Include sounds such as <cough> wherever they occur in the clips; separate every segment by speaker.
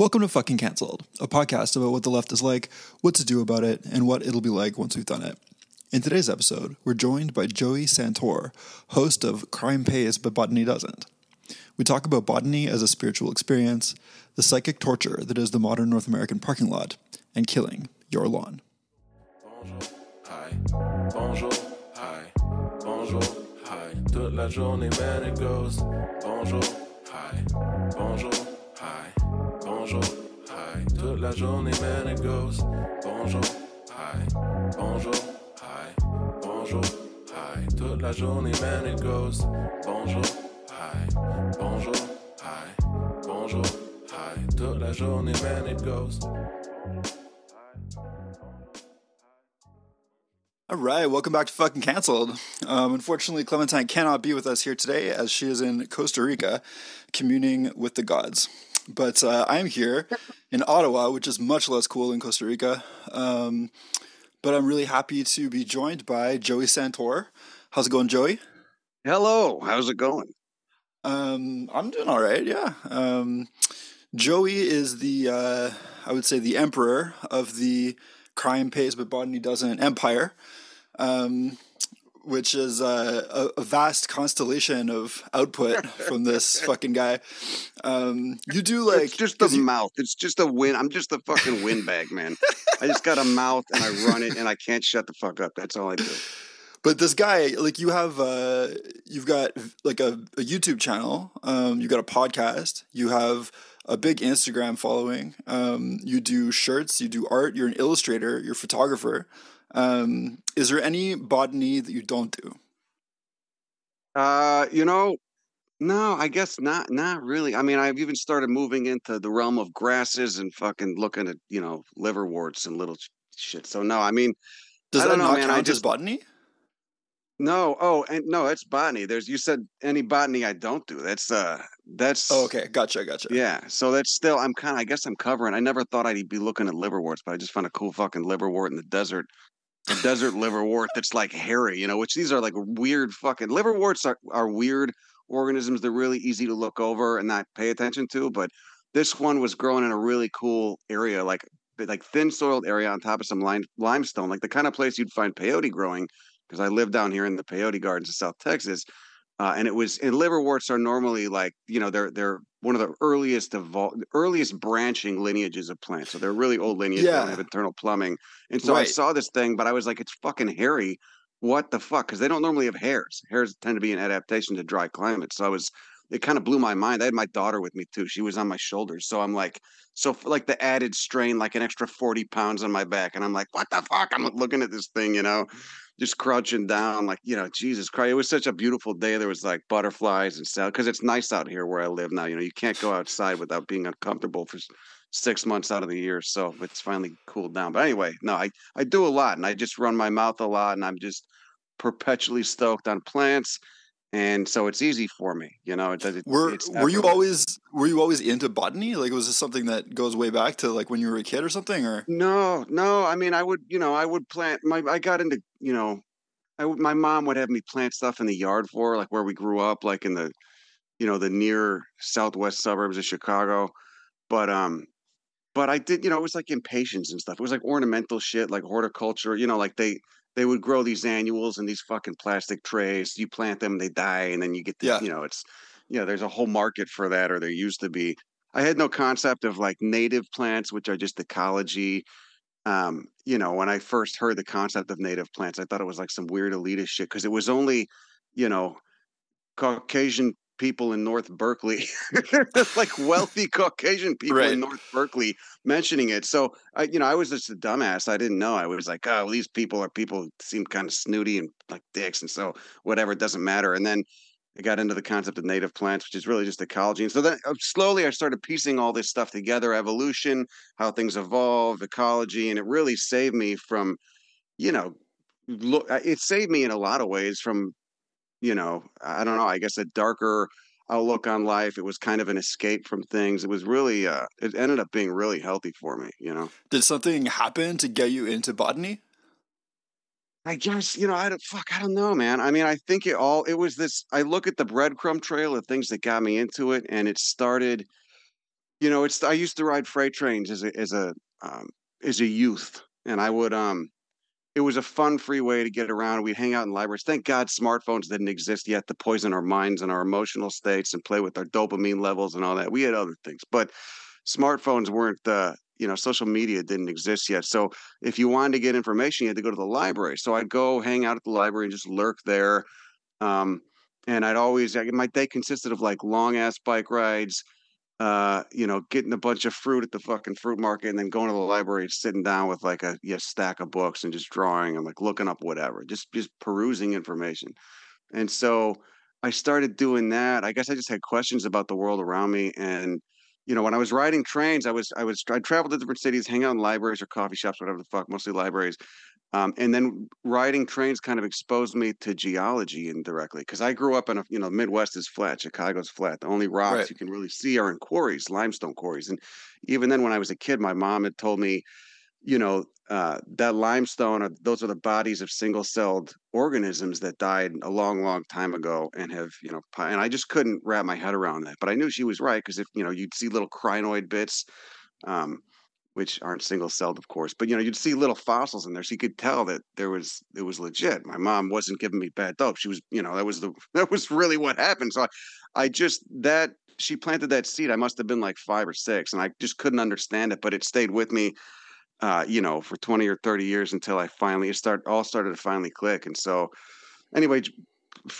Speaker 1: Welcome to Fucking Cancelled, a podcast about what the left is like, what to do about it, and what it'll be like once we've done it. In today's episode, we're joined by Joey Santore, host of Crime Pays but Botany Doesn't. We talk about botany as a spiritual experience, the psychic torture that is the modern North American parking lot, and killing your lawn.
Speaker 2: Bonjour, hi, bonjour, hi, bonjour, hi. Toute la journée, man, it goes. Bonjour, hi, bonjour, bonjour, hi. Toute la journée, man, it goes. Bonjour, hi, bonjour, hi, bonjour, hi. Toute la journée, man, it goes. Bonjour, hi, bonjour, hi, bonjour, hi. Toute la journée, man, it goes.
Speaker 1: All right, welcome back to Fucking Cancelled. Um, unfortunately, Clementine cannot be with us here today as she is in Costa Rica communing with the gods. But uh, I am here in Ottawa, which is much less cool than Costa Rica. Um, but I'm really happy to be joined by Joey Santore. How's it going, Joey?
Speaker 3: Hello, how's it going?
Speaker 1: Um, I'm doing all right, yeah. Um, Joey is the, uh, I would say, the emperor of the crime pays but botany doesn't empire, um, which is uh, a, a vast constellation of output <laughs> from this fucking guy. Um, you do like
Speaker 3: it's just the
Speaker 1: you-
Speaker 3: mouth. It's just a win. I'm just a fucking windbag, man. I just got a mouth and I run it and I can't shut the fuck up. That's all I do.
Speaker 1: But this guy, like you have, uh, you've got like a, a YouTube channel, um, you got a podcast, you have a big Instagram following, um, you do shirts, you do art, you're an illustrator, you're a photographer. Um, is there any botany that you don't do?
Speaker 3: Uh, you know, no, I guess not. Not really. I mean, I've even started moving into the realm of grasses and fucking looking at you know liverworts and little shit. So no, I mean,
Speaker 1: Does
Speaker 3: I
Speaker 1: that
Speaker 3: know,
Speaker 1: not
Speaker 3: man, I
Speaker 1: count as
Speaker 3: just-
Speaker 1: botany?
Speaker 3: no. Oh, and no, it's botany. There's you said any botany I don't do. That's uh, that's
Speaker 1: Oh, okay, gotcha, gotcha.
Speaker 3: Yeah, so that's still I'm kind of I guess I'm covering. I never thought I'd be looking at liverworts, but I just found a cool fucking liverwort in the desert. Desert liverwort that's like hairy, you know, which these are like weird fucking liverworts are, are weird organisms. They're really easy to look over and not pay attention to, but this one was growing in a really cool area, like like thin soiled area on top of some lime, limestone, like the kind of place you'd find peyote growing. Because I live down here in the peyote gardens of South Texas, uh, and it was and liverworts are normally like you know they're they're one of the earliest of evol- earliest branching lineages of plants. So they're really old lineage. They
Speaker 1: Yeah.
Speaker 3: don't have internal plumbing. And so I saw this thing, but I was like, it's fucking hairy. What the fuck? Because they don't normally have hairs. Hairs tend to be an adaptation to dry climates So I was it kind of blew my mind. I had my daughter with me too. She was on my shoulders. So I'm like, so like the added strain, like an extra 40 pounds on my back. And I'm like, what the fuck? I'm looking at this thing, you know, just crouching down, like, you know, Jesus Christ. It was such a beautiful day. There was like butterflies and stuff because it's nice out here where I live now. You know, you can't go outside without being uncomfortable for six months out of the year. So it's finally cooled down. But anyway, no, I, I do a lot and I just run my mouth a lot and I'm just perpetually stoked on plants. And so it's easy for me, you know. It, it,
Speaker 1: Were were you always were you always into botany? Like, was this something that goes way back to like when you were a kid or something? Or
Speaker 3: No, no. I mean, I would, you know, I would plant. My, I got into, you know, I my mom would have me plant stuff in the yard for, her, like where we grew up, like in the, you know, the near southwest suburbs of Chicago. But um, but I did, you know, it was like impatiens and stuff. It was like ornamental shit, like horticulture. You know, like they they would grow these annuals in these fucking plastic trays. You plant them, they die, and then you get the,
Speaker 1: Yeah.
Speaker 3: you know, it's, you know, there's a whole market for that, or there used to be. I had no concept of like native plants, which are just ecology. Um, you know, when I first heard the concept of native plants, I thought it was like some weird elitist shit because it was only, you know, Caucasian people in North Berkeley, <laughs> <laughs> like wealthy Caucasian people
Speaker 1: Right.
Speaker 3: in North Berkeley mentioning it. So I, you know, I was just a dumbass. I didn't know. I was like, oh, these people are people who seem kind of snooty and like dicks, and so whatever, it doesn't matter. And then I got into the concept of native plants, which is really just ecology. And so then uh, slowly I started piecing all this stuff together: evolution, how things evolve, ecology, and it really saved me from, you know, look. It saved me in a lot of ways from you know, I don't know, I guess a darker outlook on life. It was kind of an escape from things. It was really uh it ended up being really healthy for me, you know.
Speaker 1: did something happen to get you into botany?
Speaker 3: I guess, you know, I don't fuck, I don't know, man. I mean, I think it all it was this I look at the breadcrumb trail of things that got me into it and it started you know, it's I used to ride freight trains as a as a um, as a youth, and I would um, it was a fun, free way to get around. We'd hang out in libraries. Thank God smartphones didn't exist yet to poison our minds and our emotional states and play with our dopamine levels and all that. We had other things, but smartphones weren't the you know social media didn't exist yet. So if you wanted to get information, you had to go to the library. So I'd go hang out at the library and just lurk there. Um, and I'd always my day consisted of like long ass bike rides uh, you know, getting a bunch of fruit at the fucking fruit market and then going to the library and sitting down with like a yeah, stack of books and just drawing and like looking up whatever, just just perusing information. And so I started doing that. I guess I just had questions about the world around me. And, you know, when I was riding trains, I was I was I traveled to different cities, hang out in libraries or coffee shops, whatever the fuck, mostly libraries. Um, and then riding trains kind of exposed me to geology indirectly because I grew up in a you know Midwest is flat, Chicago's flat. The only rocks
Speaker 1: Right.
Speaker 3: you can really see are in quarries, limestone quarries. And even then, when I was a kid, my mom had told me, you know, uh, that limestone, are, those are the bodies of single-celled organisms that died a long, long time ago and have you know. And I just couldn't wrap my head around that. But I knew she was right because if you know, you'd see little crinoid bits. Um, which aren't single celled, of course. But you know, you'd see little fossils in there, so you could tell that there was it was legit. My mom wasn't giving me bad dope. She was, you know, that was the <laughs> that was really what happened. So I, I just that she planted that seed. I must have been like five or six, and I just couldn't understand it, but it stayed with me. Uh, you know, for twenty or thirty years until I finally it start all started to finally click. And so, anyway,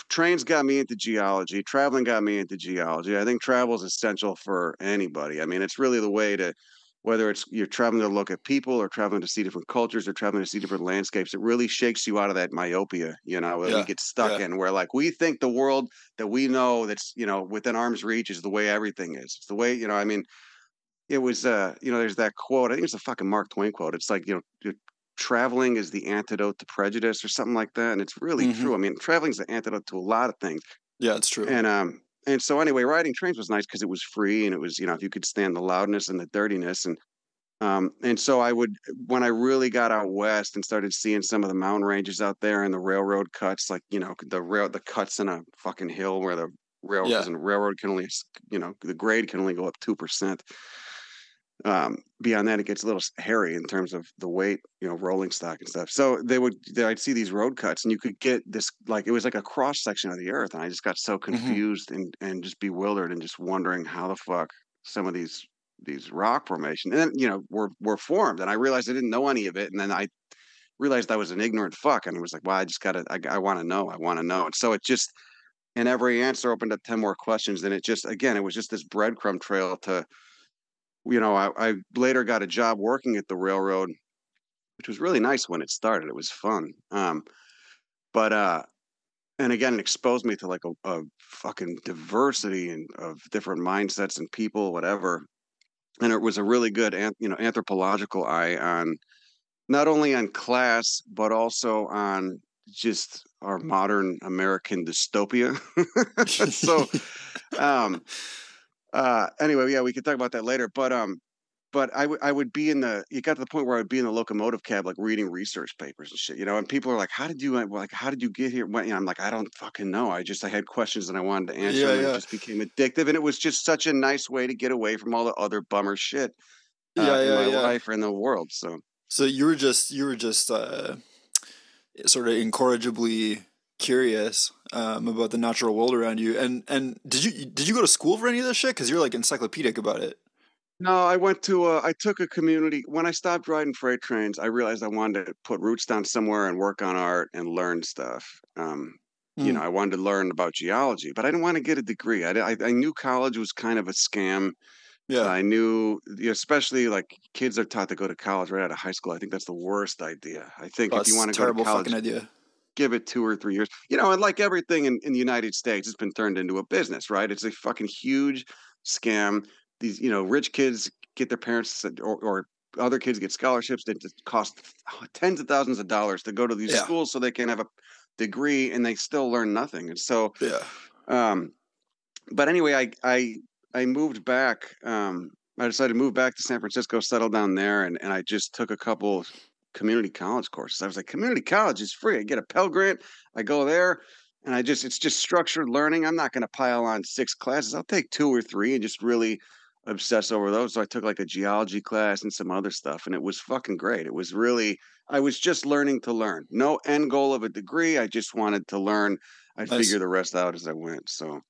Speaker 3: trains got me into geology. Traveling got me into geology. I think travel is essential for anybody. I mean, it's really the way to whether it's you're traveling to look at people or traveling to see different cultures or traveling to see different landscapes, it really shakes you out of that myopia, you know, that
Speaker 1: Yeah,
Speaker 3: we get stuck
Speaker 1: yeah.
Speaker 3: in where like we think the world that we know that's, you know, within arm's reach is the way everything is. It's the way, you know, I mean, it was uh, you know, there's that quote, I think it's a fucking Mark Twain quote. It's like, you know, traveling is the antidote to prejudice or something like that. And it's really
Speaker 1: Mhm.
Speaker 3: true. I mean, traveling is the antidote to a lot of things.
Speaker 1: Yeah, it's true.
Speaker 3: And um and so anyway, riding trains was nice because it was free and it was, you know, if you could stand the loudness and the dirtiness and um and so I would when I really got out west and started seeing some of the mountain ranges out there and the railroad cuts, like, you know, the rail the cuts in a fucking hill where the rail
Speaker 1: Yeah.
Speaker 3: and railroad can only you know, the grade can only go up two percent. Um, beyond that, it gets a little hairy in terms of the weight, you know, rolling stock and stuff. So they would, they, I'd see these road cuts, and you could get this like it was like a cross section of the earth, and I just got so confused and and just bewildered and just wondering how the fuck some of these these rock formation and then you know were were formed, and I realized I didn't know any of it, and then I realized I was an ignorant fuck, and it was like, well, I just gotta, I, I want to know, I want to know, and so it just. And every answer opened up 10 more questions. And it just, again, it was just this breadcrumb trail to, you know, I, I later got a job working at the railroad, which was really nice when it started. It was fun. Um, but uh, and again, it exposed me to like a, a fucking diversity and of different mindsets and people, whatever. And it was a really good, you know, anthropological eye on not only on class but also on just our modern American dystopia. <laughs> so <laughs> um uh anyway yeah we could talk about that later but um but I would I would be in the it got to the point where I would be in the locomotive cab like reading research papers and shit you know and people are like how did you uh, like how did you get here when, you know, I'm like I don't fucking know I just I had questions and I wanted to answer
Speaker 1: Yeah,
Speaker 3: and
Speaker 1: yeah.
Speaker 3: it just became addictive and it was just such a nice way to get away from all the other bummer shit uh,
Speaker 1: yeah,
Speaker 3: in my
Speaker 1: yeah.
Speaker 3: life in the world so
Speaker 1: So you were just you were just uh, sort of incorrigibly curious um, about the natural world around you. And and did you did you go to school for any of this shit? Because you're like encyclopedic about it.
Speaker 3: No, I went to uh, I took a community when I stopped riding freight trains. I realized I wanted to put roots down somewhere and work on art and learn stuff. Um, You
Speaker 1: Mm.
Speaker 3: know, I wanted to learn about geology, but I didn't want to get a degree. I, I, I knew college was kind of a scam.
Speaker 1: Yeah.
Speaker 3: I knew, especially like kids are taught to go to college right out of high school. I think that's the worst idea. I think
Speaker 1: Oh,
Speaker 3: if you want to go to
Speaker 1: terrible
Speaker 3: college,
Speaker 1: fucking idea.
Speaker 3: Give it two or three years. You know, and like everything in, in the United States, it's been turned into a business, right? It's a fucking huge scam. These, you know, rich kids get their parents or, or other kids get scholarships that just cost tens of thousands of dollars to go to these
Speaker 1: Yeah.
Speaker 3: schools so they can have a degree and they still learn nothing. And so,
Speaker 1: Yeah.
Speaker 3: um, but anyway, I, I, I moved back. Um, I decided to move back to San Francisco, settle down there, and, and I just took a couple community college courses. I was like, community college is free. I get a Pell Grant. I go there, and I just it's just structured learning. I'm not going to pile on six classes. I'll take two or three and just really obsess over those. So I took like a geology class and some other stuff, and it was fucking great. It was really, I was just learning to learn. No end goal of a degree. I just wanted to learn. I'd
Speaker 1: Nice.
Speaker 3: figure the rest out as I went. So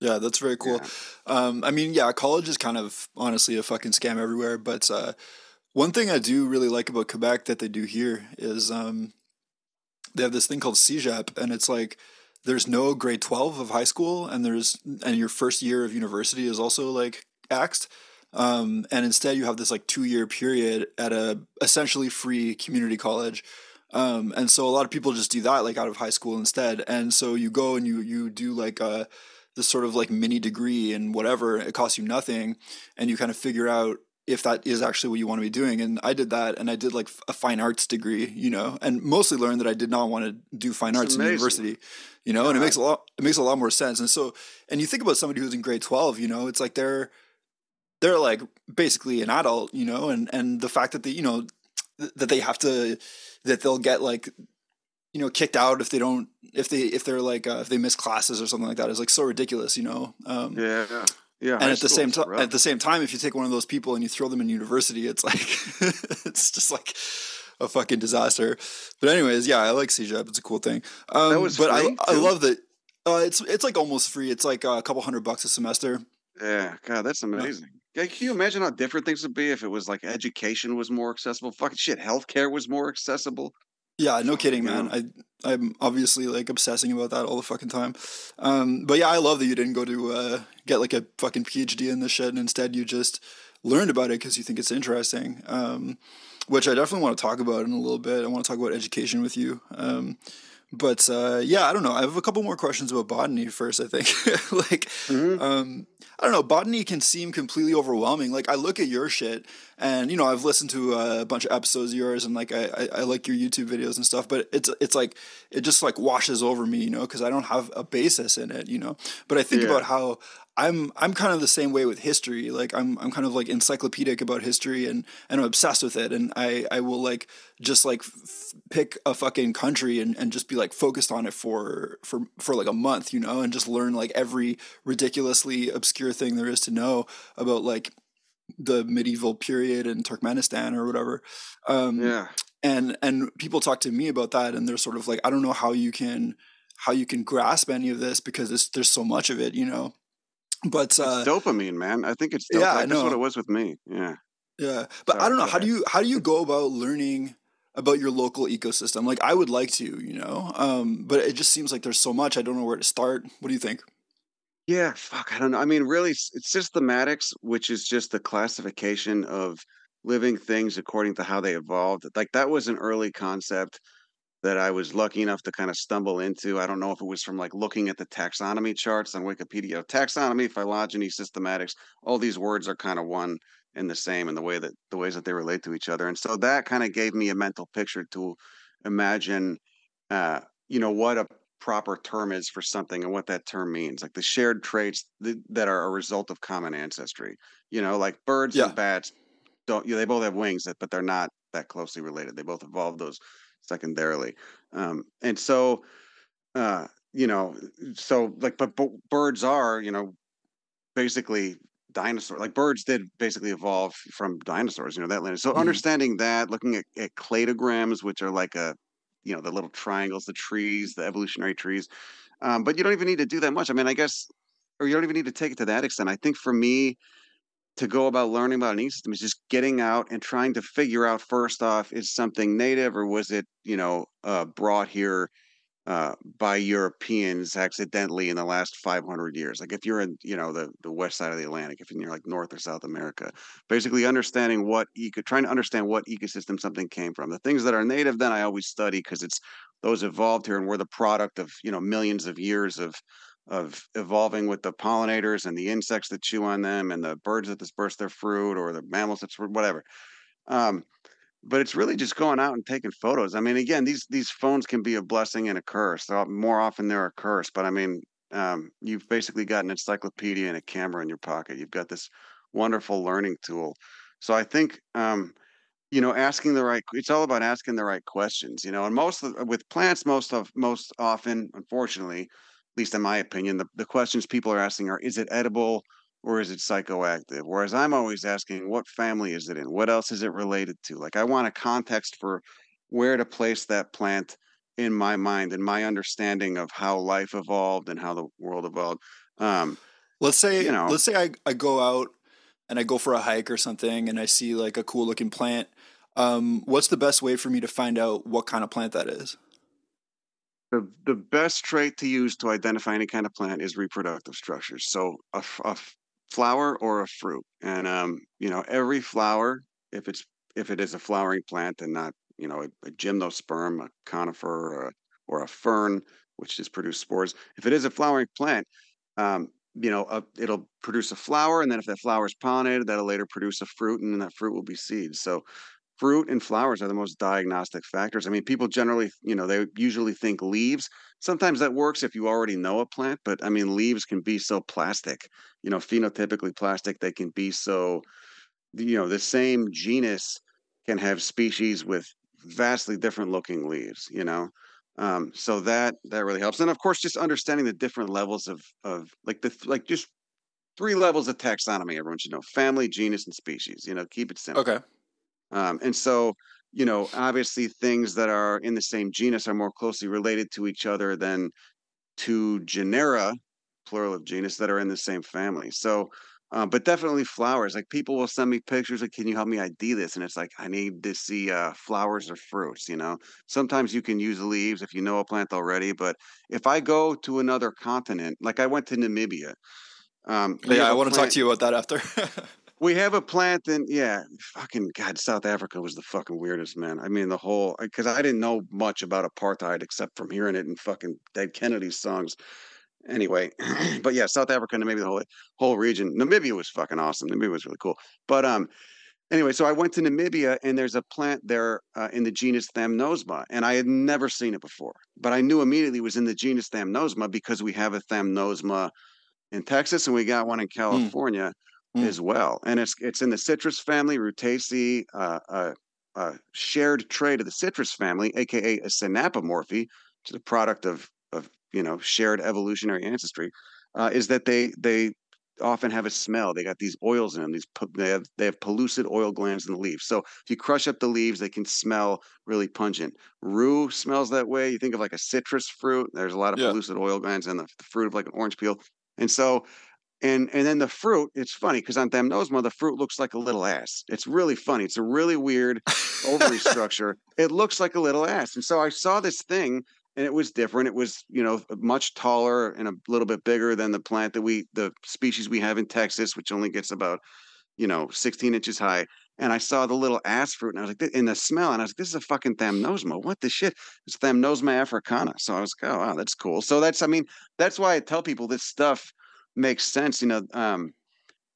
Speaker 1: Yeah, that's very cool. Um, I mean, yeah, college is kind of honestly a fucking scam everywhere. But uh, one thing I do really like about Quebec that they do here is um, they have this thing called CEGEP, and it's like there's no grade twelve of high school, and there's and your first year of university is also like axed. Um, and instead, you have this like two year period at a essentially free community college. Um, and so a lot of people just do that like out of high school instead. And so you go and you you do like a this sort of like mini degree and whatever. It costs you nothing, and you kind of figure out if that is actually what you want to be doing. And I did that, and I did like a fine arts degree, you know, and mostly learned that I did not want to do fine arts in university, you know, and it makes a lot it makes a lot more sense. And so, and you think about somebody who's in grade twelve, you know, it's like they're they're like basically an adult, you know, and and the fact that they, you know, th- that they have to that they'll get like you know kicked out if they don't if they if they're like uh, if they miss classes or something like that is like so ridiculous, you know. Um,
Speaker 3: yeah, yeah.
Speaker 1: And at the same time, at the same time, if you take one of those people and you throw them in university, it's like <laughs> it's just like a fucking disaster. But anyways, yeah, I like CEGEP. It's a cool thing. Um,
Speaker 3: That was
Speaker 1: but
Speaker 3: free,
Speaker 1: I I love that. Uh, it's it's like almost free. It's like a couple hundred bucks a semester.
Speaker 3: Yeah, God, that's amazing. Yeah, can you imagine how different things would be if it was like education was more accessible? Fucking shit, healthcare was more accessible.
Speaker 1: Yeah, no kidding, man.
Speaker 3: know.
Speaker 1: I I'm obviously like obsessing about that all the fucking time. Um, but yeah, I love that you didn't go to uh, get like a fucking PhD in this shit, and instead you just learned about it because you think it's interesting. Um, which I definitely want to talk about in a little bit. I want to talk about education with you. Um, but uh, yeah, I don't know. I have a couple more questions about botany first. I think, <laughs> like,
Speaker 3: Mhm.
Speaker 1: um, I don't know. Botany can seem completely overwhelming. Like, I look at your shit, and you know, I've listened to a bunch of episodes of yours, and like, I, I, I like your YouTube videos and stuff. But it's it's like it just like washes over me, you know, because I don't have a basis in it, you know. But I think
Speaker 3: Yeah.
Speaker 1: about how I'm I'm kind of the same way with history. Like I'm I'm kind of like encyclopedic about history and and I'm obsessed with it. And I I will like just like f- pick a fucking country and, and just be like focused on it for for for like a month, you know, and just learn like every ridiculously obscure thing there is to know about like the medieval period in Turkmenistan or whatever. Um,
Speaker 3: Yeah,
Speaker 1: and and people talk to me about that and they're sort of like i don't know how you can how you can grasp any of this because it's, there's so much of it you know but uh
Speaker 3: dopamine, man. I think it's
Speaker 1: yeah,
Speaker 3: yeah,
Speaker 1: I
Speaker 3: that's what it was with me. Yeah,
Speaker 1: yeah but i don't know how do you how do you go about learning about your local ecosystem like i would like to you know um but it just seems like there's so much i don't know where to start what do you think
Speaker 3: yeah. Fuck, I don't know. I mean, really, it's systematics, which is just the classification of living things according to how they evolved. Like that was an early concept that I was lucky enough to kind of stumble into. I don't know if it was from like looking at the taxonomy charts on Wikipedia. Taxonomy, phylogeny, systematics, all these words are kind of one and the same in the way that the ways that they relate to each other. And so that kind of gave me a mental picture to imagine uh, you know, what a proper term is for something and what that term means. Like the shared traits th- that are a result of common ancestry. You know, like birds
Speaker 1: Yeah.
Speaker 3: and bats don't you know, they both have wings but they're not that closely related. They both evolved those secondarily. Um, and so uh, you know, so like but, but birds are, you know, basically dinosaur like birds did basically evolve from dinosaurs you know that lineage so
Speaker 1: Mhm.
Speaker 3: understanding that looking at, at cladograms which are like a you know the little triangles the trees the evolutionary trees um, but you don't even need to do that much i mean i guess or you don't even need to take it to that extent i think for me to go about learning about an ecosystem is just getting out and trying to figure out first off is something native or was it you know uh, brought here uh, by Europeans accidentally in the last 500 years. Like if you're in, you know, the the west side of the Atlantic, if you're like North or South America, basically understanding what eco, trying to understand what ecosystem something came from. The things that are native, then I always study because it's those evolved here and we're the product of you know millions of years of of evolving with the pollinators and the insects that chew on them and the birds that disperse their fruit or the mammals that's whatever. Um, but it's really just going out and taking photos. I mean, again, these these phones can be a blessing and a curse. More often they're a curse. But I mean, um, you've basically got an encyclopedia and a camera in your pocket. You've got this wonderful learning tool. So I think, um, you know, asking the right. It's all about asking the right questions. You know, and most of, with plants, most of most often, unfortunately, at least in my opinion, the, the questions people are asking are: Is it edible? or is it psychoactive? Whereas I'm always asking, what family is it in? What else is it related to? Like, I want a context for where to place that plant in my mind and my understanding of how life evolved and how the world evolved. Um,
Speaker 1: let's say,
Speaker 3: you know-
Speaker 1: let's say I, I go out and I go for a hike or something and I see like a cool looking plant. Um, what's the best way for me to find out what kind of plant that is?
Speaker 3: The the best trait to use to identify any kind of plant is reproductive structures. So a, a flower or a fruit, and um, you know every flower, if it's if it is a flowering plant and not you know a, a gymnosperm, a conifer, or a, or a fern, which just produce spores. If it is a flowering plant, um, you know a, it'll produce a flower, and then if that flower is pollinated, that'll later produce a fruit, and then that fruit will be seeds. So fruit and flowers are the most diagnostic factors. I mean, people generally, you know, they usually think leaves. Sometimes that works if you already know a plant, but I mean, leaves can be so plastic, you know, phenotypically plastic. They can be so, you know, the same genus can have species with vastly different looking leaves, you know. Um, so that that really helps. And of course, just understanding the different levels of of like the like just three levels of taxonomy. Everyone should know: family, genus, and species. You know, keep it simple.
Speaker 1: Okay.
Speaker 3: Um, and so, you know, obviously things that are in the same genus are more closely related to each other than two genera, plural of genus, that are in the same family. So, uh, but definitely flowers. Like people will send me pictures like, can you help me ID this? And it's like, I need to see uh, flowers or fruits, you know? Sometimes you can use leaves if you know a plant already. But if I go to another continent, like I went to Namibia. Um,
Speaker 1: Yeah, I want to talk to you about that after. <laughs>
Speaker 3: we have a plant and yeah, fucking God, South Africa was the fucking weirdest, man. I mean, the whole because I didn't know much about apartheid except from hearing it in fucking Dead Kennedy's songs. Anyway, <clears throat> but yeah, South Africa and maybe the whole whole region. Namibia was fucking awesome. Namibia was really cool. But um, anyway, so I went to Namibia and there's a plant there uh, in the genus Thamnosma, and I had never seen it before, but I knew immediately it was in the genus Thamnosma because we have a Thamnosma in Texas and we got one in California
Speaker 1: Mm.
Speaker 3: As well. And it's it's in the citrus family, Rutaceae, uh, uh, uh, shared trait of the citrus family, aka a synapomorphy, which is a product of of you know shared evolutionary ancestry, uh, is that they they often have a smell. They got these oils in them. These they have they have pellucid oil glands in the leaves. So if you crush up the leaves, they can smell really pungent. Rue smells that way. You think of like a citrus fruit. There's a lot of
Speaker 1: Yeah.
Speaker 3: pellucid oil glands in the, the fruit of like an orange peel. And so and and then the fruit, it's funny because on Thamnosma, the fruit looks like a little ass. It's really funny. It's a really weird ovary <laughs> structure. It looks like a little ass. And so I saw this thing and it was different. It was, you know, much taller and a little bit bigger than the plant that we, the species we have in Texas, which only gets about, you know, 16 inches high. And I saw the little ass fruit and I was like, in the smell, and I was like, this is a fucking Thamnosma. What the shit? It's Thamnosma africana. So I was like, oh, wow, that's cool. So that's, I mean, that's why I tell people this stuff makes sense. You know, um,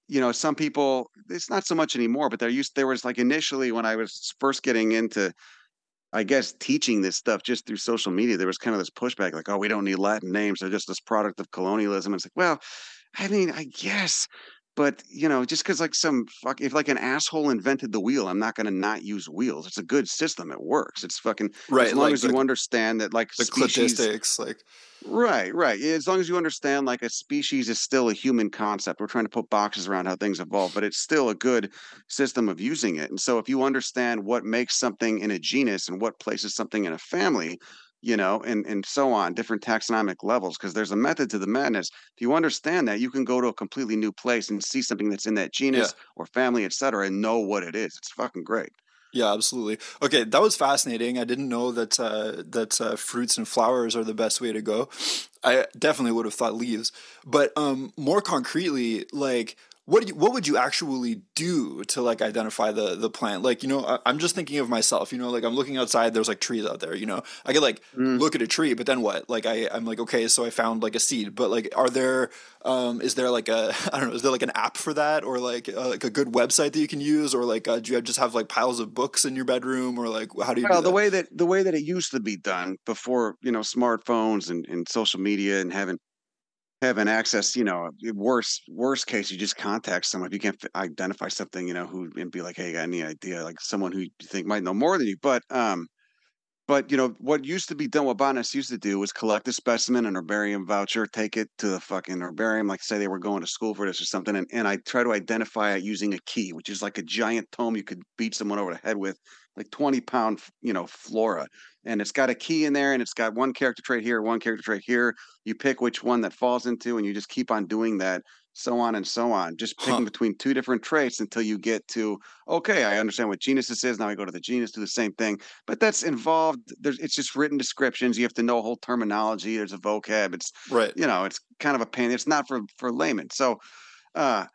Speaker 3: you know, some people it's not so much anymore, but there used there was like initially when I was first getting into I guess teaching this stuff just through social media, there was kind of this pushback, like, oh, we don't need Latin names. They're just this product of colonialism. It's like, well, I mean, I guess, but you know, just because like some fuck, if like an asshole invented the wheel, I'm not going to not use wheels. It's a good system. It works. It's fucking
Speaker 1: right.
Speaker 3: as long
Speaker 1: like
Speaker 3: as
Speaker 1: the,
Speaker 3: you understand that like
Speaker 1: the
Speaker 3: species,
Speaker 1: cladistics, like
Speaker 3: Right, right. As long as you understand, like a species is still a human concept. We're trying to put boxes around how things evolve, but it's still a good system of using it. And so, if you understand what makes something in a genus and what places something in a family, you know, and and so on, different taxonomic levels, because there's a method to the madness. If you understand that, you can go to a completely new place and see something that's in that genus or family, et cetera, and know what it is. It's fucking great.
Speaker 1: Yeah, absolutely. Okay, that was fascinating. I didn't know that uh, that uh, fruits and flowers are the best way to go. I definitely would have thought leaves, but um, more concretely, like what do you, what would you actually do to like identify the the plant? Like you know, I, I'm just thinking of myself. You know, like I'm looking outside. There's like trees out there. You know, I could like
Speaker 3: Mm.
Speaker 1: look at a tree, but then what? Like I I'm like okay, so I found like a seed, but like are there um is there like a <laughs> I don't know is there like an app for that or like uh, like a good website that you can use or like uh, do you just have like piles of books in your bedroom or like how do you
Speaker 3: Well,
Speaker 1: do
Speaker 3: the way that the way that it used to be done before, you know, smartphones and, and social media and having having access, you know, worst worst case, you just contact someone if you can't identify something, you know, who and be like, hey, got any idea, like someone who you think might know more than you. But um, but you know what used to be done, what botanists used to do was collect a specimen, an herbarium voucher, take it to the fucking herbarium, like say they were going to school for this or something, and, and I try to identify it using a key, which is like a giant tome you could beat someone over the head with, like twenty pound, you know, flora, and it's got a key in there, and it's got one character trait here, one character trait here. You pick which one that falls into, and you just keep on doing that so on and so on, just picking
Speaker 1: Huh.
Speaker 3: between two different traits until you get to okay, I understand what genus this is. Now I go to the genus, do the same thing, but that's involved. There's it's just written descriptions. You have to know whole terminology. There's a vocab. It's
Speaker 1: Right.
Speaker 3: you know, it's kind of a pain. It's not for for laymen. So, uh,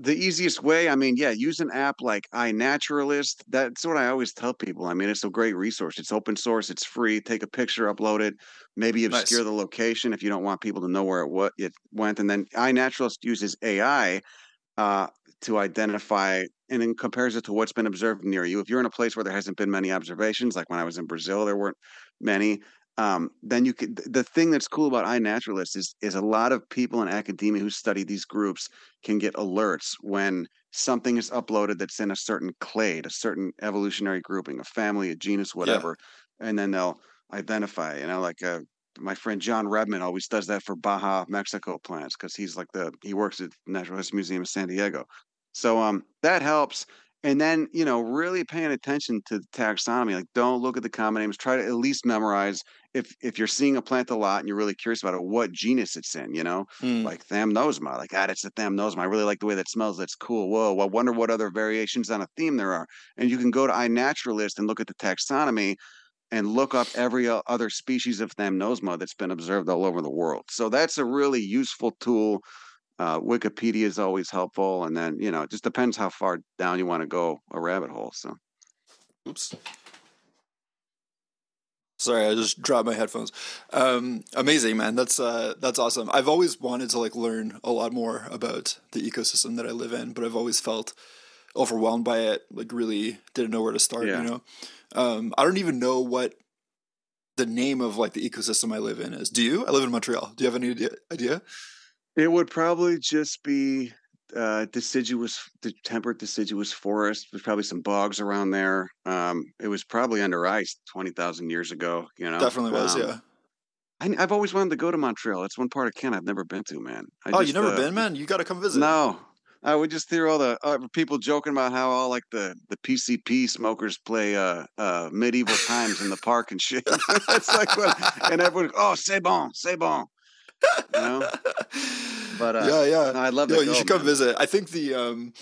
Speaker 3: the easiest way, I mean, yeah, use an app like iNaturalist. That's what I always tell people. I mean, it's a great resource. It's open source. It's free. Take a picture, upload it. Maybe
Speaker 1: Nice.
Speaker 3: obscure the location if you don't want people to know where it what it went. And then iNaturalist uses AI uh, to identify and then compares it to what's been observed near you. If you're in a place where there hasn't been many observations, like when I was in Brazil, there weren't many. Um, then you could. The thing that's cool about iNaturalist is is a lot of people in academia who study these groups can get alerts when something is uploaded that's in a certain clade, a certain evolutionary grouping, a family, a genus, whatever, and then they'll identify. You know, like uh, my friend Jon Rebman always does that for Baja, Mexico plants because he's like the he works at Natural History Museum of San Diego. So um that helps. And then, you know, really paying attention to the taxonomy. Like don't look at the common names. Try to at least memorize if if you're seeing a plant a lot and you're really curious about it, what genus it's in, you know?
Speaker 1: Mm.
Speaker 3: Like Thamnosma. Like, ah, it's a Thamnosma. I really like the way that smells. That's cool. Whoa, I wonder what other variations on a theme there are. And you can go to iNaturalist and look at the taxonomy and look up every other species of Thamnosma that's been observed all over the world. So that's a really useful tool. Uh, Wikipedia is always helpful, and then you know it just depends how far down you want to go a rabbit hole. So
Speaker 1: Oops. Sorry, I just dropped my headphones. Um, amazing, man. That's uh, that's awesome. I've always wanted to like learn a lot more about the ecosystem that I live in, but I've always felt overwhelmed by it. Like, really didn't know where to start.
Speaker 3: Yeah.
Speaker 1: You know, um, I don't even know what the name of like the ecosystem I live in is. Do you? I live in Montreal. Do you have any idea?
Speaker 3: It would probably just be uh, deciduous, de- temperate deciduous forest. There's probably some bogs around there. Um, it was probably under ice twenty thousand years ago. You know,
Speaker 1: Definitely was.
Speaker 3: Um,
Speaker 1: yeah.
Speaker 3: I, I've always wanted to go to Montreal. It's one part of Canada I've never been to, man. I
Speaker 1: Oh, you never
Speaker 3: uh,
Speaker 1: been, man? You got to come visit.
Speaker 3: No. I would just hear all the uh, people joking about how all like the, the PCP smokers play uh, uh, medieval times in the park and shit. <laughs> It's like what, and everyone, oh, c'est bon, c'est bon. You know? But uh,
Speaker 1: yeah, yeah.
Speaker 3: no, I'd love to go,
Speaker 1: you should come visit. I think the um,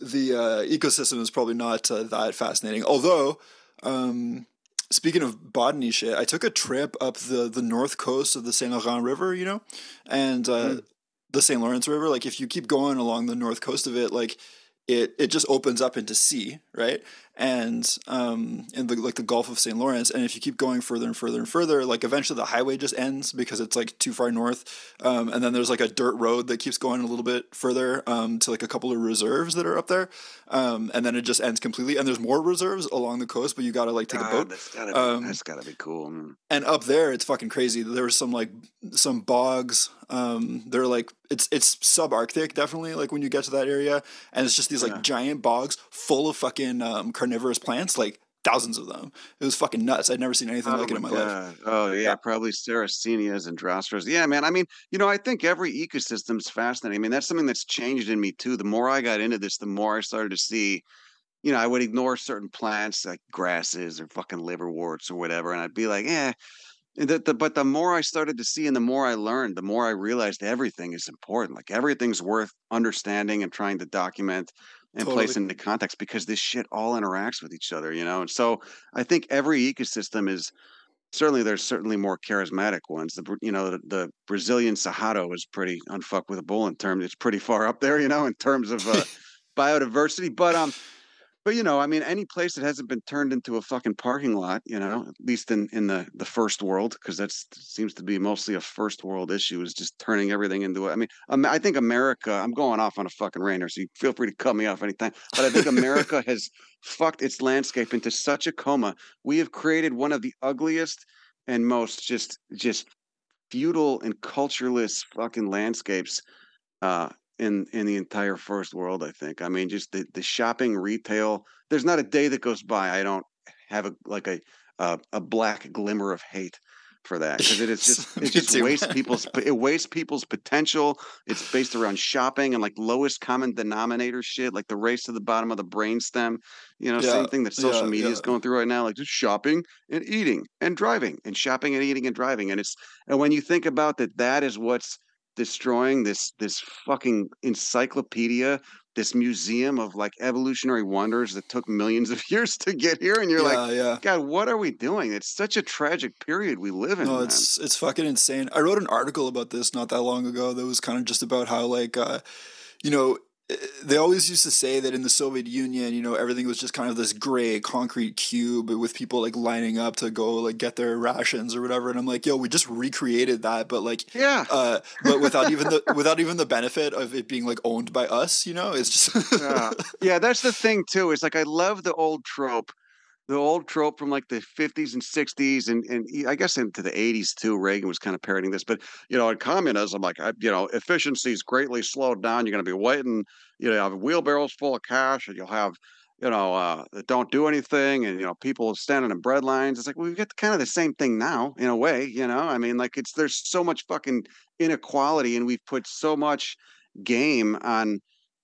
Speaker 1: the uh, ecosystem is probably not uh, that fascinating. Although, um, speaking of botany shit, I took a trip up the the north coast of the Saint Laurent River, you know, and uh,
Speaker 3: Mm.
Speaker 1: the Saint Lawrence River. Like, if you keep going along the north coast of it, like it it just opens up into sea, right? And um, in the like the Gulf of Saint Lawrence, and if you keep going further and further and further, like eventually the highway just ends because it's like too far north. Um, and then there's like a dirt road that keeps going a little bit further um, to like a couple of reserves that are up there, um, and then it just ends completely. And there's more reserves along the coast, but you gotta like take a boat.
Speaker 3: That's gotta be,
Speaker 1: Um,
Speaker 3: that's gotta be cool. man.
Speaker 1: And up there, it's fucking crazy. There's some like some bogs. Um, they're like it's it's subarctic, definitely. Like when you get to that area, and it's just these like
Speaker 3: Yeah.
Speaker 1: giant bogs full of fucking um, carnivorous plants, like thousands of them. It was fucking nuts. I'd never seen anything like it in my life.
Speaker 3: Oh yeah,
Speaker 1: Yeah.
Speaker 3: probably Sarracenias and Droseras. Yeah, man. I mean, you know, I think every ecosystem's fascinating. I mean, that's something that's changed in me too. The more I got into this, the more I started to see. You know, I would ignore certain plants like grasses or fucking liverworts or whatever, and I'd be like, eh. And the, the, but the more I started to see and the more I learned, the more I realized everything is important. Like everything's worth understanding and trying to document and place
Speaker 1: Totally.
Speaker 3: into context because this shit all interacts with each other, you know? And so I think every ecosystem is certainly there's certainly more charismatic ones. The you know the, the Brazilian Cerrado is pretty unfuckwithable in terms. It's pretty far up there, you know, in terms of uh, <laughs> biodiversity. But um, but you know, I mean, any place that hasn't been turned into a fucking parking lot, you know, at least in in the the first world, because that seems to be mostly a first world issue, is just turning everything into. a- I mean, I think America. I'm going off on a fucking rainer, so you feel free to cut me off anytime. But I think America <laughs> has fucked its landscape into such a coma. We have created one of the ugliest and most just just feudal and cultureless fucking landscapes uh in in the entire first world i think i mean just the the shopping retail there's not a day that goes by i don't have a like a uh, a black glimmer of hate for that because it is <laughs> just it just wastes people's <laughs> it wastes people's potential. It's based around shopping and like lowest common denominator shit, like the race to the bottom of the brainstem. You know,
Speaker 1: Yeah,
Speaker 3: same thing that social
Speaker 1: yeah,
Speaker 3: media is going through right now, like just shopping and eating and driving and shopping and eating and driving. And it's and when you think about that, that is what's destroying this this fucking encyclopedia this museum of like evolutionary wonders that took millions of <laughs> years to get here and you're
Speaker 1: yeah,
Speaker 3: like
Speaker 1: yeah.
Speaker 3: god what are we doing it's such a tragic period we live in
Speaker 1: No,
Speaker 3: man.
Speaker 1: it's it's fucking insane. I wrote an article about this not that long ago that was kind of just about how like uh you know they always used to say that in the Soviet Union, you know, everything was just kind of this gray concrete cube with people like lining up to go like get their rations or whatever. And I'm like, yo, we just recreated that, but like
Speaker 3: yeah
Speaker 1: uh but without even the <laughs> without even the benefit of it being like owned by us, you know? It's just
Speaker 3: yeah. yeah, that's the thing too. Is like I love the old trope, the old trope from like the 50s and 60s, and and I guess into the 80s too. Reagan was kind of parroting this, but you know, in communism, like I, you know, efficiency's greatly slowed down. You're going to be waiting, you know, have wheelbarrows full of cash, and you'll have. You know, uh, that don't do anything, and you know, people standing in bread lines. It's like well, we've got kind of the same thing now, in a way. You know, I mean, like it's there's so much fucking inequality, and we've put so much game on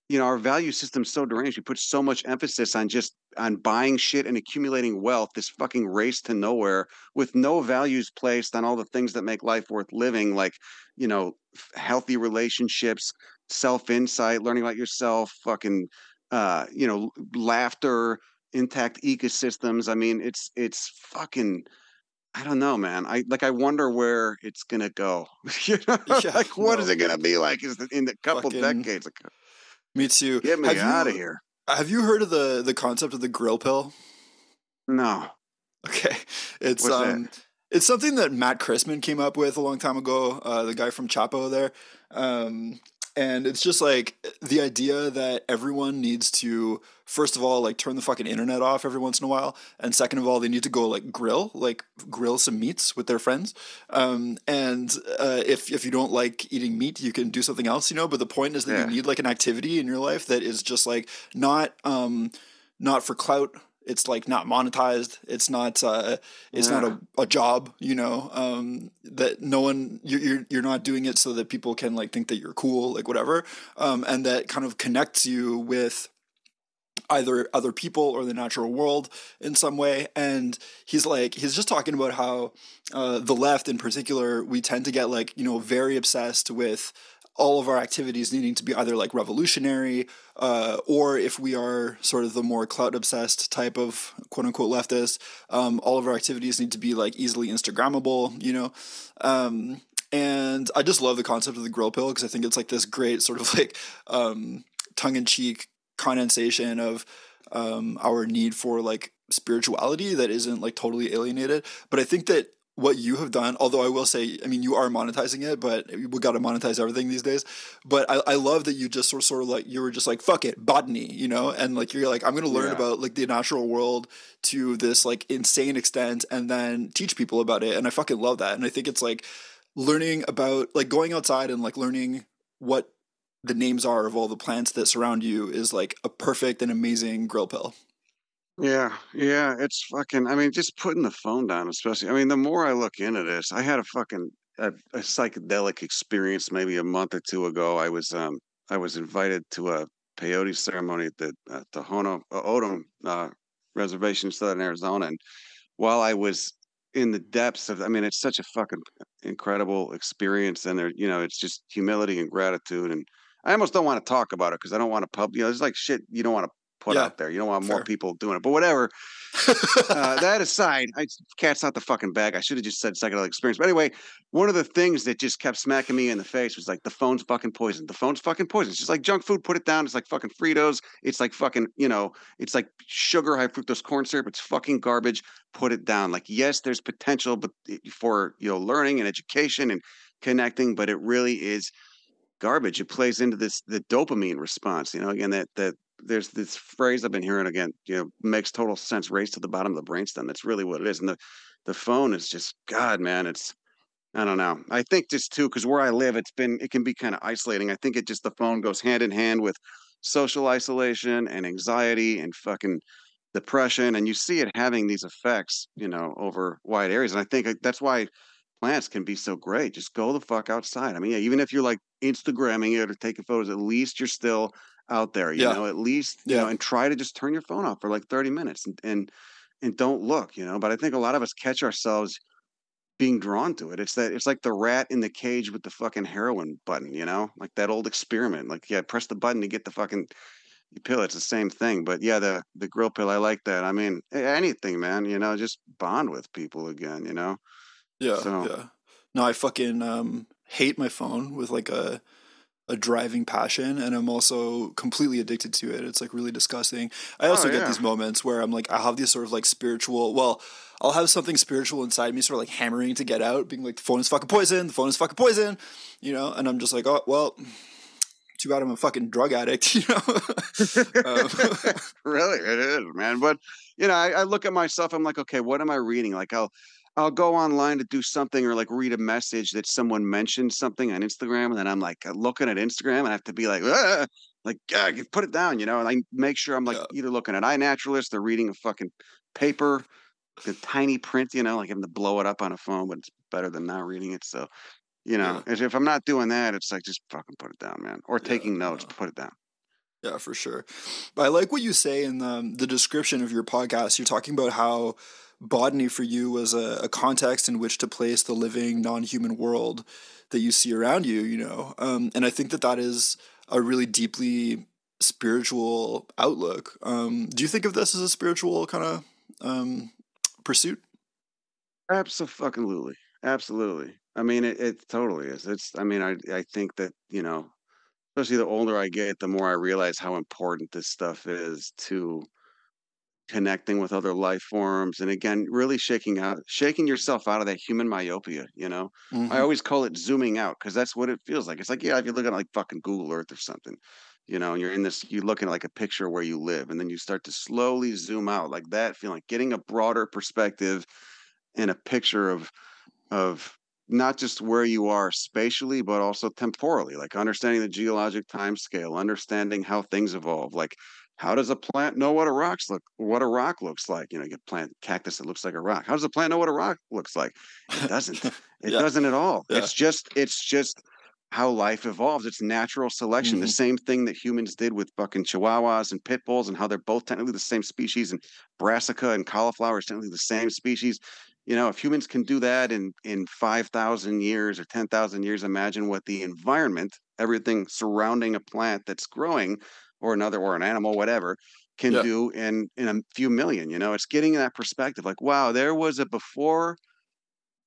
Speaker 3: you know our value system's so deranged we put so much emphasis on just on buying shit and accumulating wealth this fucking race to nowhere with no values placed on all the things that make life worth living like you know healthy relationships self insight learning about yourself fucking uh you know laughter intact ecosystems i mean it's it's fucking I don't know, man. I like. I wonder where it's gonna go. <laughs> you know,
Speaker 1: Yeah,
Speaker 3: like what is
Speaker 1: no.
Speaker 3: it gonna be like? Is in a couple
Speaker 1: Fucking-
Speaker 3: decades? Like,
Speaker 1: me too.
Speaker 3: Get me
Speaker 1: Have
Speaker 3: out of
Speaker 1: you-
Speaker 3: here.
Speaker 1: Have you heard of the the concept of the grill pill?
Speaker 3: No.
Speaker 1: Okay, it's
Speaker 3: What's that?
Speaker 1: um, it's something that Matt Christman came up with a long time ago. Uh, the guy from Chapo there, um, and it's just like the idea that everyone needs to first of all like turn the fucking internet off every once in a while, and second of all they need to go like grill like grill some meats with their friends. Um, and uh, if if you don't like eating meat, you can do something else, you know. But the point is that
Speaker 3: Yeah.
Speaker 1: you need like an activity in your life that is just like not um not for clout it's like not monetized. It's not uh it's not a, a job you know um that no one you're, you're you're not doing it so that people can like think that you're cool like whatever um and that kind of connects you with either other people or the natural world in some way. And he's like he's just talking about how uh, the left in particular we tend to get like you know very obsessed with all of our activities needing to be either like revolutionary uh, or if we are sort of the more clout obsessed type of quote unquote leftist um, all of our activities need to be like easily instagrammable you know um, and i just love the concept of the grill pill because i think it's like this great sort of <laughs> like um, tongue-in-cheek condensation of um, our need for like spirituality that isn't like totally alienated. But I think that what you have done, although I will say, I mean, you are monetizing it, but we got to monetize everything these days. But I, I love that you just sort of, sort of like, you were just like, fuck it, botany, you know? And like, you're like, I'm going to learn
Speaker 3: Yeah.
Speaker 1: about like the natural world to this like insane extent and then teach people about it. And I fucking love that. And I think it's like learning about like going outside and like learning what the names are of all the plants that surround you is like a perfect and amazing grill pill.
Speaker 3: Yeah, yeah, it's fucking. I mean, just putting the phone down, especially. I mean, the more I look into this, I had a fucking a, a psychedelic experience maybe a month or two ago. I was um I was invited to a peyote ceremony at the uh, Tohono uh, O'odham uh, reservation in southern Arizona, and while I was in the depths of, I mean, it's such a fucking incredible experience, and there, you know, it's just humility and gratitude, and I almost don't want to talk about it because I don't want to pub. You know, it's like shit you don't want to put
Speaker 1: Yeah,
Speaker 3: out there. You don't want more people doing it, but whatever. uh, <laughs> that aside, I, cat's not the fucking bag. I should have just said psychedelic experience. But anyway, one of the things that just kept smacking me in the face was like the phone's fucking poison. The phone's fucking poison. It's just like junk food. Put it down. It's like fucking Fritos. It's like fucking you know. It's like sugar, high fructose corn syrup. It's fucking garbage. Put it down. Like yes, there's potential, but for you know learning and education and connecting, but it really is garbage. It plays into this the dopamine response. You know, again that that there's this phrase I've been hearing again. You know, makes total sense. Race to the bottom of the brainstem. That's really what it is. And the the phone is just God, man. It's I don't know. I think just too because where I live, it's been it can be kind of isolating. I think it just the phone goes hand in hand with social isolation and anxiety and fucking depression, and you see it having these effects, you know, over wide areas. And I think that's why plants can be so great. Just go the fuck outside. I mean, yeah, even if you're like Instagramming it or taking photos, at least you're still out there, you
Speaker 1: Yeah.
Speaker 3: know, at least, you
Speaker 1: Yeah.
Speaker 3: know, and try to just turn your phone off for like 30 minutes and, and, and don't look, you know. But I think a lot of us catch ourselves being drawn to it. It's that it's like the rat in the cage with the fucking heroin button, you know, like that old experiment. Like, yeah, press the button to get the fucking pill. It's the same thing. But yeah, the the grill pill, I like that. I mean, anything, man. You know, just bond with people again. You know.
Speaker 1: Yeah,
Speaker 3: So-
Speaker 1: yeah. No, I fucking um, hate my phone with like a a driving passion, and I'm also completely addicted to it. It's like really disgusting. I also
Speaker 3: Oh,
Speaker 1: get these moments where I'm like, I have these sort of like spiritual. Well, I'll have something spiritual inside me, sort of like hammering to get out, being like, the phone is fucking poison. The phone is fucking poison. You know, and I'm just like, oh well. Too bad I'm a fucking drug addict, <laughs> you know. um, <laughs> <laughs>
Speaker 3: really, it is, man. But you know, I, I look at myself. I'm like, okay, what am I reading? Like, I'll I'll go online to do something or like read a message that someone mentioned something on Instagram, and then I'm like uh, looking at Instagram, and I have to be like, "Ah," like, yeah, put it down, you know. And I make sure I'm like
Speaker 1: Yeah.
Speaker 3: either looking at iNaturalist or reading a fucking paper, the tiny print, you know, like having to blow it up on a phone, but it's better than not reading it. So. You know, if if I'm not doing that, it's like just fucking put it down, man. Or
Speaker 1: Yeah,
Speaker 3: taking notes,
Speaker 1: yeah.
Speaker 3: put it down.
Speaker 1: Yeah, for sure. But I like what you say in the, the description of your podcast. You're talking about how botany for you was a, a context in which to place the living non-human world that you see around you. You know, um, and I think that that is a really deeply spiritual outlook. Um, do you think of this as a spiritual kind of um, pursuit?
Speaker 3: Absolutely. Absolutely. I mean, it, it totally is. It's, I mean, I, I think that, you know, especially the older I get, the more I realize how important this stuff is to connecting with other life forms. And again, really shaking out, shaking yourself out of that human myopia, you know? I
Speaker 1: Mhm.
Speaker 3: always call it zooming out because that's what it feels like. It's like, yeah, if you look at like fucking Google Earth or something, you know, and you're in this, you're looking at like a picture of where you live, and then you start to slowly zoom out like that, feeling getting a broader perspective and a picture of, of not just where you are spatially, but also temporally, like understanding the geologic time scale, understanding how things evolve. Like, how does a plant know what a rocks look, what a rock looks like? You know, you get plant cactus that looks like a rock. How does a plant know what a rock looks like? It doesn't. <laughs> It
Speaker 1: Yeah.
Speaker 3: doesn't at all.
Speaker 1: Yeah.
Speaker 3: It's just it's just how life evolves. It's natural selection. The
Speaker 1: Mhm.
Speaker 3: same thing that humans did with fucking chihuahuas and pit bulls and how they're both technically the same species and brassica and cauliflower is technically the same species. You know, if humans can do that in in 5,000 years or 10,000 years, imagine what the environment, everything surrounding a plant that's growing or another or an animal whatever can
Speaker 1: Yeah.
Speaker 3: do in in a few million, you know. It's getting that perspective like wow, there was a before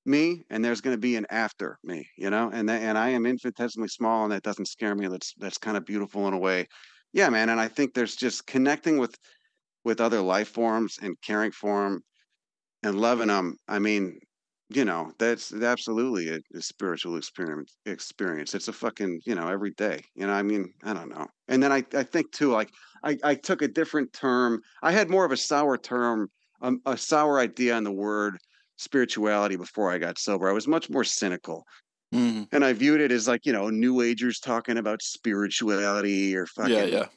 Speaker 3: me and there's going to be an after me you know and that, and i am infinitesimally small and that doesn't scare me that's that's kind of beautiful in a way yeah man and i think there's just connecting with with other life forms and caring for them and loving them i mean you know that's absolutely a, a spiritual experience experience it's a fucking you know every day you know i mean i don't know and then i i think too like i i took a different term i had more of a sour term um, a sour idea on the word spirituality before I got sober. I was much more cynical.
Speaker 1: Mhm.
Speaker 3: And I viewed it as like, you know, new agers talking about spirituality or fucking
Speaker 1: Yeah, yeah.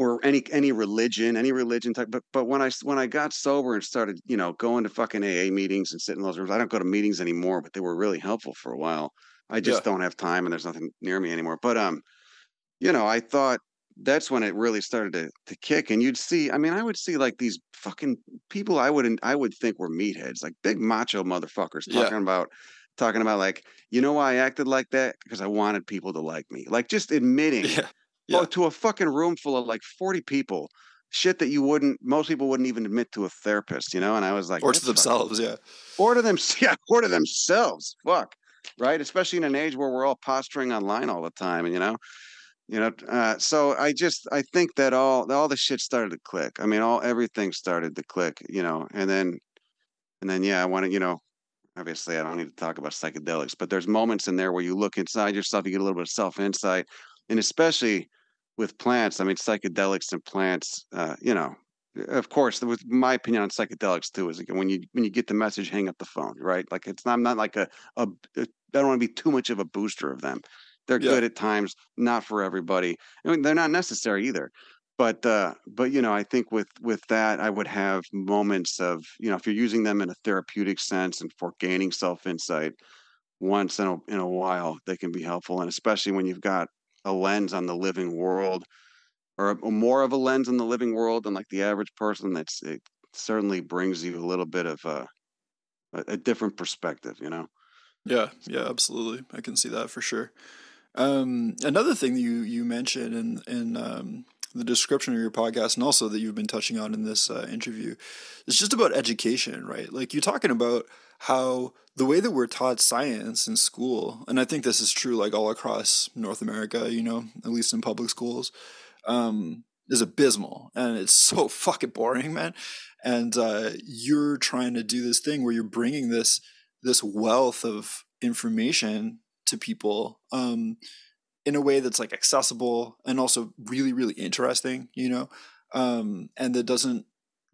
Speaker 3: Or any any religion, any religion type. But but when I when I got sober and started, you know, going to fucking AA meetings and sitting in those rooms, I don't go to meetings anymore, but they were really helpful for a while. I just
Speaker 1: Yeah.
Speaker 3: don't have time and there's nothing near me anymore. But um, you know, I thought that's when it really started to to kick. And you'd see, I mean, I would see like these fucking people I wouldn't I would think were meatheads, like big macho motherfuckers
Speaker 1: Yeah.
Speaker 3: talking about talking about like, you know why I acted like that? Because I wanted people to like me. Like just admitting
Speaker 1: Yeah.
Speaker 3: Oh,
Speaker 1: Yeah.
Speaker 3: to a fucking room full of like 40 people. Shit that you wouldn't most people wouldn't even admit to a therapist, you know? And I was like,
Speaker 1: Or to
Speaker 3: "That's fucking
Speaker 1: themselves, yeah.
Speaker 3: or to them, <laughs> yeah, or to themselves. Fuck, right? Especially in an age where we're all posturing online all the time, and you know, you know. Uh, so I just I think that all all the shit started to click. I mean, all everything started to click, you know, and then and then yeah, I want to, you know, obviously I don't need to talk about psychedelics, but there's moments in there where you look inside yourself, you get a little bit of self insight, and especially with plants. I mean, psychedelics and plants, uh, you know, of course, with my opinion on psychedelics too is again when you when you get the message, hang up the phone, right? Like it's not I'm not like a, a I don't want to be too much of a booster of them. They're
Speaker 1: Yeah.
Speaker 3: good at times, not for everybody. I mean, they're not necessary either. but uh, but you know, I think with with that, I would have moments of you know, if you're using them in a therapeutic sense and for gaining self insight, once in a in a while, they can be helpful, and especially when you've got a lens on the living world, or, or more of a lens on the living world than like the average person. That's it certainly brings you a little bit of a a, a different perspective, you know.
Speaker 1: Yeah, yeah, absolutely. I can see that for sure. Um, another thing that you you mentioned in in um, the description of your podcast, and also that you've been touching on in this uh, interview, is just about education, right? Like you're talking about how the way that we're taught science in school, and I think this is true like all across North America, you know, at least in public schools, um, is abysmal, and it's <laughs> so fucking boring, man. And uh, you're trying to do this thing where you're bringing this this wealth of information to people um, in a way that's like accessible and also really really interesting you know um, and that doesn't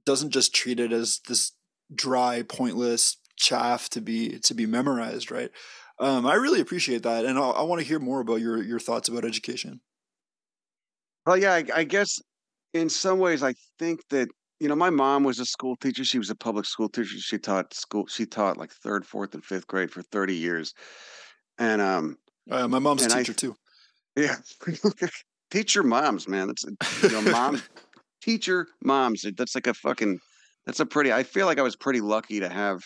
Speaker 1: doesn't just treat it as this dry pointless chaff to be to be memorized right um, i really appreciate that and I'll, i want to hear more about your your thoughts about education
Speaker 3: well yeah I, I guess in some ways i think that you know my mom was a school teacher she was a public school teacher she taught school she taught like third fourth and fifth grade for 30 years and um
Speaker 1: uh, my mom's a teacher
Speaker 3: I,
Speaker 1: too
Speaker 3: yeah. <laughs> Teacher moms, man. That's you know, mom, teacher moms. That's like a fucking, that's a pretty, I feel like I was pretty lucky to have,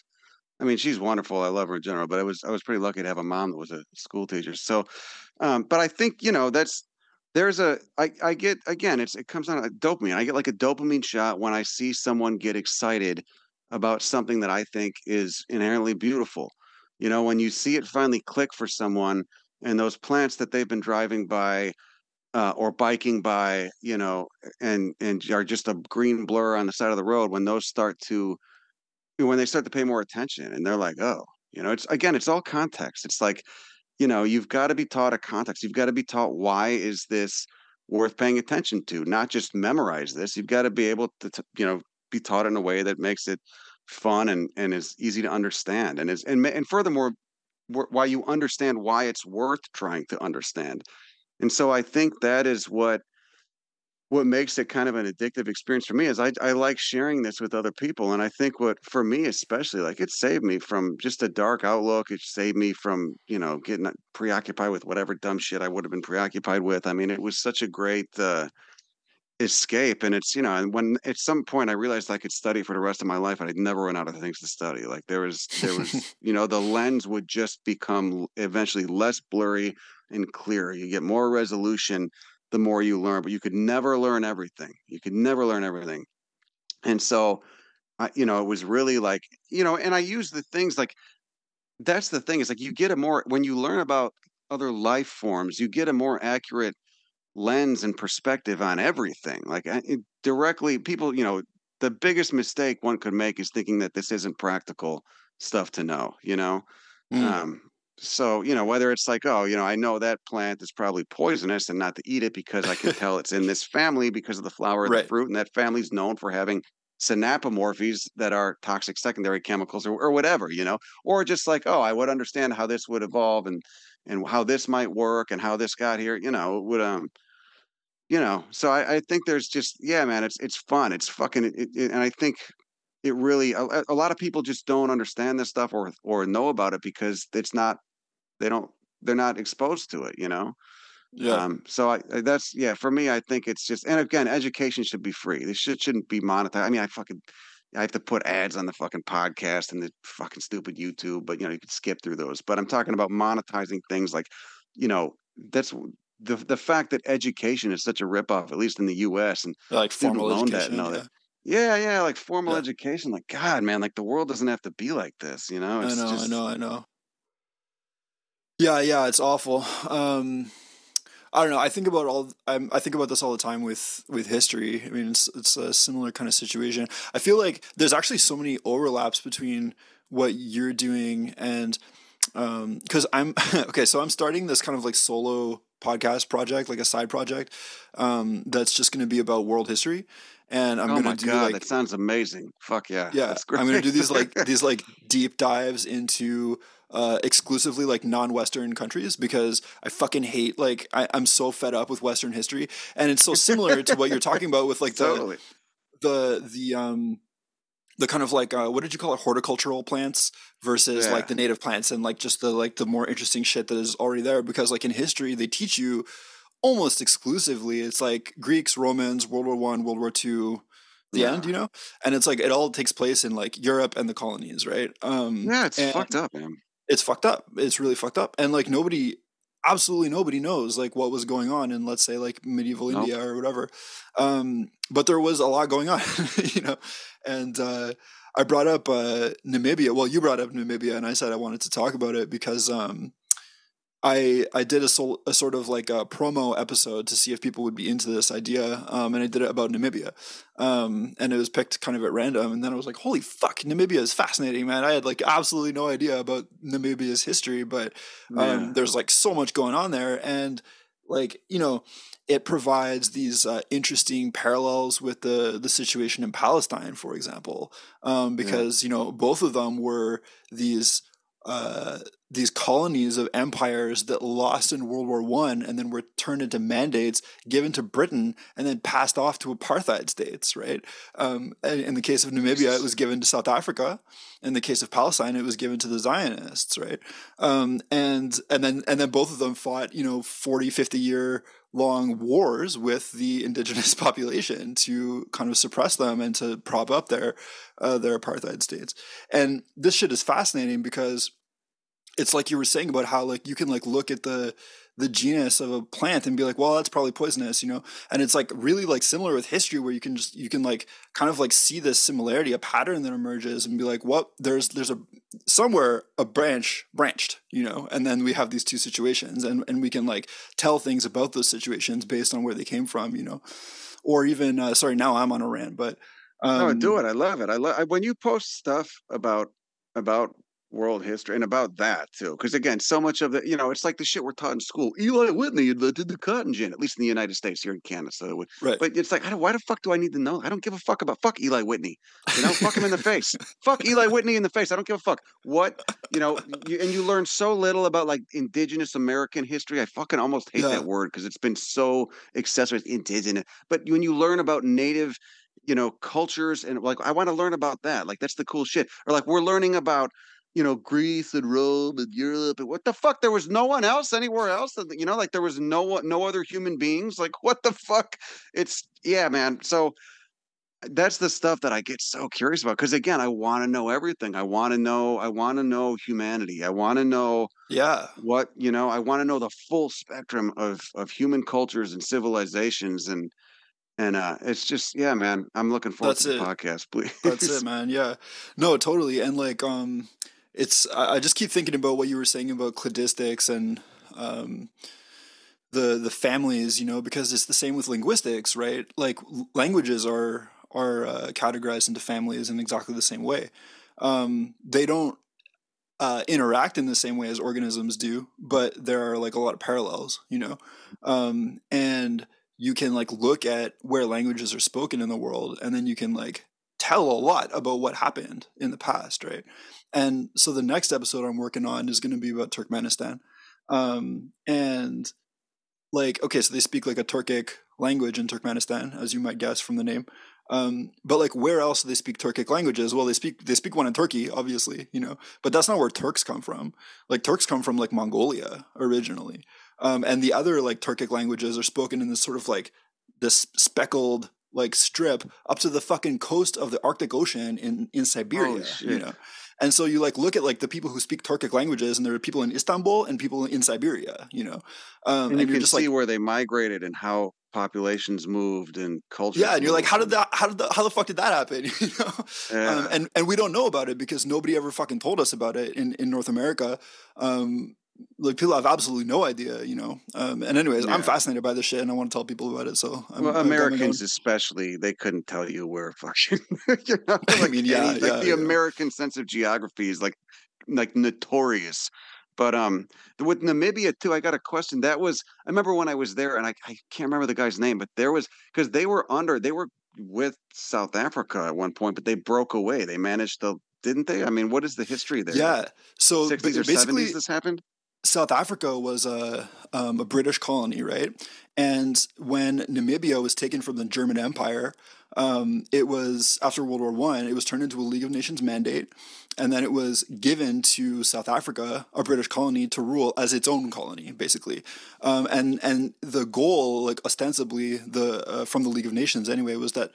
Speaker 3: I mean, she's wonderful. I love her in general, but I was, I was pretty lucky to have a mom that was a school teacher. So, um, but I think, you know, that's, there's a, I, I get, again, it's, it comes on a dopamine. I get like a dopamine shot when I see someone get excited about something that I think is inherently beautiful. You know, when you see it finally click for someone, and those plants that they've been driving by uh, or biking by, you know, and and are just a green blur on the side of the road. When those start to, when they start to pay more attention, and they're like, oh, you know, it's again, it's all context. It's like, you know, you've got to be taught a context. You've got to be taught why is this worth paying attention to, not just memorize this. You've got to be able to, to you know, be taught in a way that makes it fun and and is easy to understand and is and and furthermore why you understand why it's worth trying to understand. And so I think that is what what makes it kind of an addictive experience for me is I, I like sharing this with other people and i think what for me especially like it saved me from just a dark outlook it saved me from you know getting preoccupied with whatever dumb shit i would have been preoccupied with i mean it was such a great uh, escape and it's you know and when at some point i realized i could study for the rest of my life and i'd never run out of things to study like there was there <laughs> was you know the lens would just become eventually less blurry and clearer you get more resolution the more you learn but you could never learn everything you could never learn everything and so I, you know it was really like you know and i use the things like that's the thing is like you get a more when you learn about other life forms you get a more accurate lens and perspective on everything. Like it, directly, people, you know, the biggest mistake one could make is thinking that this isn't practical stuff to know, you know? Mm. Um, so, you know, whether it's like, oh, you know, I know that plant is probably poisonous and not to eat it because I can tell it's in this family because of the flower and right. the fruit, and that family's known for having synapomorphies that are toxic secondary chemicals or, or whatever, you know, or just like, oh, I would understand how this would evolve and and how this might work and how this got here, you know, would um you know, so I, I think there's just yeah, man, it's it's fun. It's fucking it, it, and I think it really a, a lot of people just don't understand this stuff or or know about it because it's not they don't they're not exposed to it, you know. Yeah. Um, so I, that's yeah for me. I think it's just and again, education should be free. This shit shouldn't be monetized. I mean, I fucking I have to put ads on the fucking podcast and the fucking stupid YouTube, but you know, you could skip through those. But I'm talking about monetizing things like, you know, that's the the fact that education is such a ripoff, at least in the U.S. and
Speaker 1: like formal education,
Speaker 3: and all that. Yeah, yeah, like formal yeah. education. Like God, man, like the world doesn't have to be like this, you know?
Speaker 1: It's I know, just... I know, I know. Yeah, yeah, it's awful. Um, I don't know. I think about all. I'm, I think about this all the time with with history. I mean, it's it's a similar kind of situation. I feel like there's actually so many overlaps between what you're doing and because um, I'm <laughs> okay. So I'm starting this kind of like solo podcast project, like a side project um, that's just going to be about world history. and I'm
Speaker 3: oh
Speaker 1: gonna do
Speaker 3: god,
Speaker 1: like
Speaker 3: that sounds amazing. Fuck yeah.
Speaker 1: yeah,
Speaker 3: That's
Speaker 1: I'm gonna do these like <laughs> these like deep dives into uh, exclusively like non-Western countries because I fucking hate like I, I'm so fed up with Western history, and it's so similar to what you're talking about with like the
Speaker 3: totally.
Speaker 1: the the um the kind of like uh, what did you call it horticultural plants versus
Speaker 3: Yeah.
Speaker 1: like the native plants and like just the like the more interesting shit that is already there because like in history they teach you almost exclusively it's like Greeks Romans World War One World War Two the
Speaker 3: Yeah.
Speaker 1: end you know and it's like it all takes place in like Europe and the colonies right um
Speaker 3: Yeah, it's
Speaker 1: and
Speaker 3: fucked up, man.
Speaker 1: It's fucked up. It's really fucked up. And like nobody absolutely nobody knows like what was going on in let's say like medieval
Speaker 3: Nope.
Speaker 1: india or whatever. Um but there was a lot going on <laughs> you know? And uh i brought up uh namibia. Well you brought up namibia and i said i wanted to talk about it because um I I did a, sol- a sort of like a promo episode to see if people would be into this idea, um, and I did it about Namibia, um, and it was picked kind of at random, and then I was like, "Holy fuck, Namibia is fascinating, man!" I had like absolutely no idea about Namibia's history, but um,
Speaker 3: Yeah.
Speaker 1: there's like so much going on there, and like you know, it provides these uh, interesting parallels with the the situation in Palestine, for example, um, because you know both of them were these uh, these colonies of empires that lost in World War One and then were turned into mandates given to Britain and then passed off to apartheid states, right? Um, in the case of Namibia, it was given to South Africa. In the case of Palestine, it was given to the Zionists, right? Um, and and then and then both of them fought, you know, 40, 50 year long wars with the indigenous <laughs> population to kind of suppress them and to prop up their uh, their apartheid states. And this shit is fascinating because it's like you were saying about how like you can like look at the the genus of a plant and be like, well, that's probably poisonous, you know? And it's like really like similar with history where you can just you can like kind of like see this similarity, a pattern that emerges and be like, what there's there's a somewhere a branch branched, you know, and then we have these two situations and, and we can like tell things about those situations based on where they came from, you know. Or even uh, sorry, now I'm on a rant, but um,
Speaker 3: no, do it. I love it. I love when you post stuff about about world history and about that too. Because again, so much of the you know, it's like the shit we're taught in school. Eli Whitney invented the cotton gin, at least in the United States. Here in Canada, so it would,
Speaker 1: Right.
Speaker 3: but it's like, I don't, why the fuck do I need to know? I don't give a fuck about fuck Eli Whitney. You know, fuck him in the face. <laughs> Fuck Eli Whitney in the face. I don't give a fuck. What you know, you, and you learn so little about like indigenous American history. I fucking almost hate
Speaker 1: Yeah.
Speaker 3: that word because it's been so accessorized, indigenous. But when you learn about native you know cultures and like i want to learn about that like that's the cool shit or like we're learning about you know greece and rome and europe and what the fuck there was no one else anywhere else that- you know like there was no one no other human beings like what the fuck it's yeah man so that's the stuff that i get so curious about because again i want to know everything i want to know i want to know humanity i want to know
Speaker 1: yeah.
Speaker 3: what you know i want to know the full spectrum of of human cultures and civilizations and and uh it's just yeah man i'm looking forward
Speaker 1: That's
Speaker 3: to the
Speaker 1: it.
Speaker 3: podcast please <laughs>
Speaker 1: That's it, man. Yeah. No, totally. And like, um, it's I, just keep thinking about what you were saying about cladistics and um, the the families, you know, because it's the same with linguistics, right? Like languages are are uh, categorized into families in exactly the same way. Um, they don't uh, interact in the same way as organisms do, but there are like a lot of parallels, you know, um, and you can like look at where languages are spoken in the world, and then you can like tell a lot about what happened in the past, right? And so the next episode I'm working on is going to be about Turkmenistan, um, and like okay, so they speak like a Turkic language in Turkmenistan, as you might guess from the name. Um, but like where else do they speak Turkic languages? Well, they speak they speak one in Turkey, obviously, you know, but that's not where Turks come from. Like Turks come from like Mongolia originally, um, and the other like Turkic languages are spoken in this sort of like this speckled like strip up to the fucking coast of the Arctic Ocean in in Siberia, you know. And so you like look at like the people who speak Turkic languages, and there are people in Istanbul and people in Siberia, you know. Um,
Speaker 3: and you
Speaker 1: you're
Speaker 3: can
Speaker 1: just
Speaker 3: see
Speaker 1: like,
Speaker 3: where they migrated and how populations moved and culture
Speaker 1: yeah, and you're like, how did that? How did the? How the fuck did that happen? <laughs> you know.
Speaker 3: Yeah.
Speaker 1: Um, and and we don't know about it because nobody ever fucking told us about it in, in North America. Um, like people have absolutely no idea, you know. Um, and anyways, I'm fascinated by this shit, and I want to tell people about it. So I'm,
Speaker 3: well,
Speaker 1: my
Speaker 3: Americans especially, they couldn't tell you where <laughs> fucking. you know, <laughs>
Speaker 1: I mean, yeah,
Speaker 3: any- like the
Speaker 1: yeah.
Speaker 3: American sense of geography is like like notorious. But um, with Namibia too, I got a question. That was I remember when I was there, and I, I can't remember the guy's name, but there was because they were under they were with South Africa at one point, but they broke away. They managed to, didn't they? I mean, what is the history there?
Speaker 1: Yeah. So
Speaker 3: 60s or
Speaker 1: basically,
Speaker 3: 70s this happened?
Speaker 1: South Africa was a um, a British colony, right? And when Namibia was taken from the German Empire, um, it was after World War One. It was turned into a League of Nations mandate, and then it was given to South Africa, a British colony, to rule as its own colony, basically. Um, and and the goal, like ostensibly, the uh, from the League of Nations anyway, was that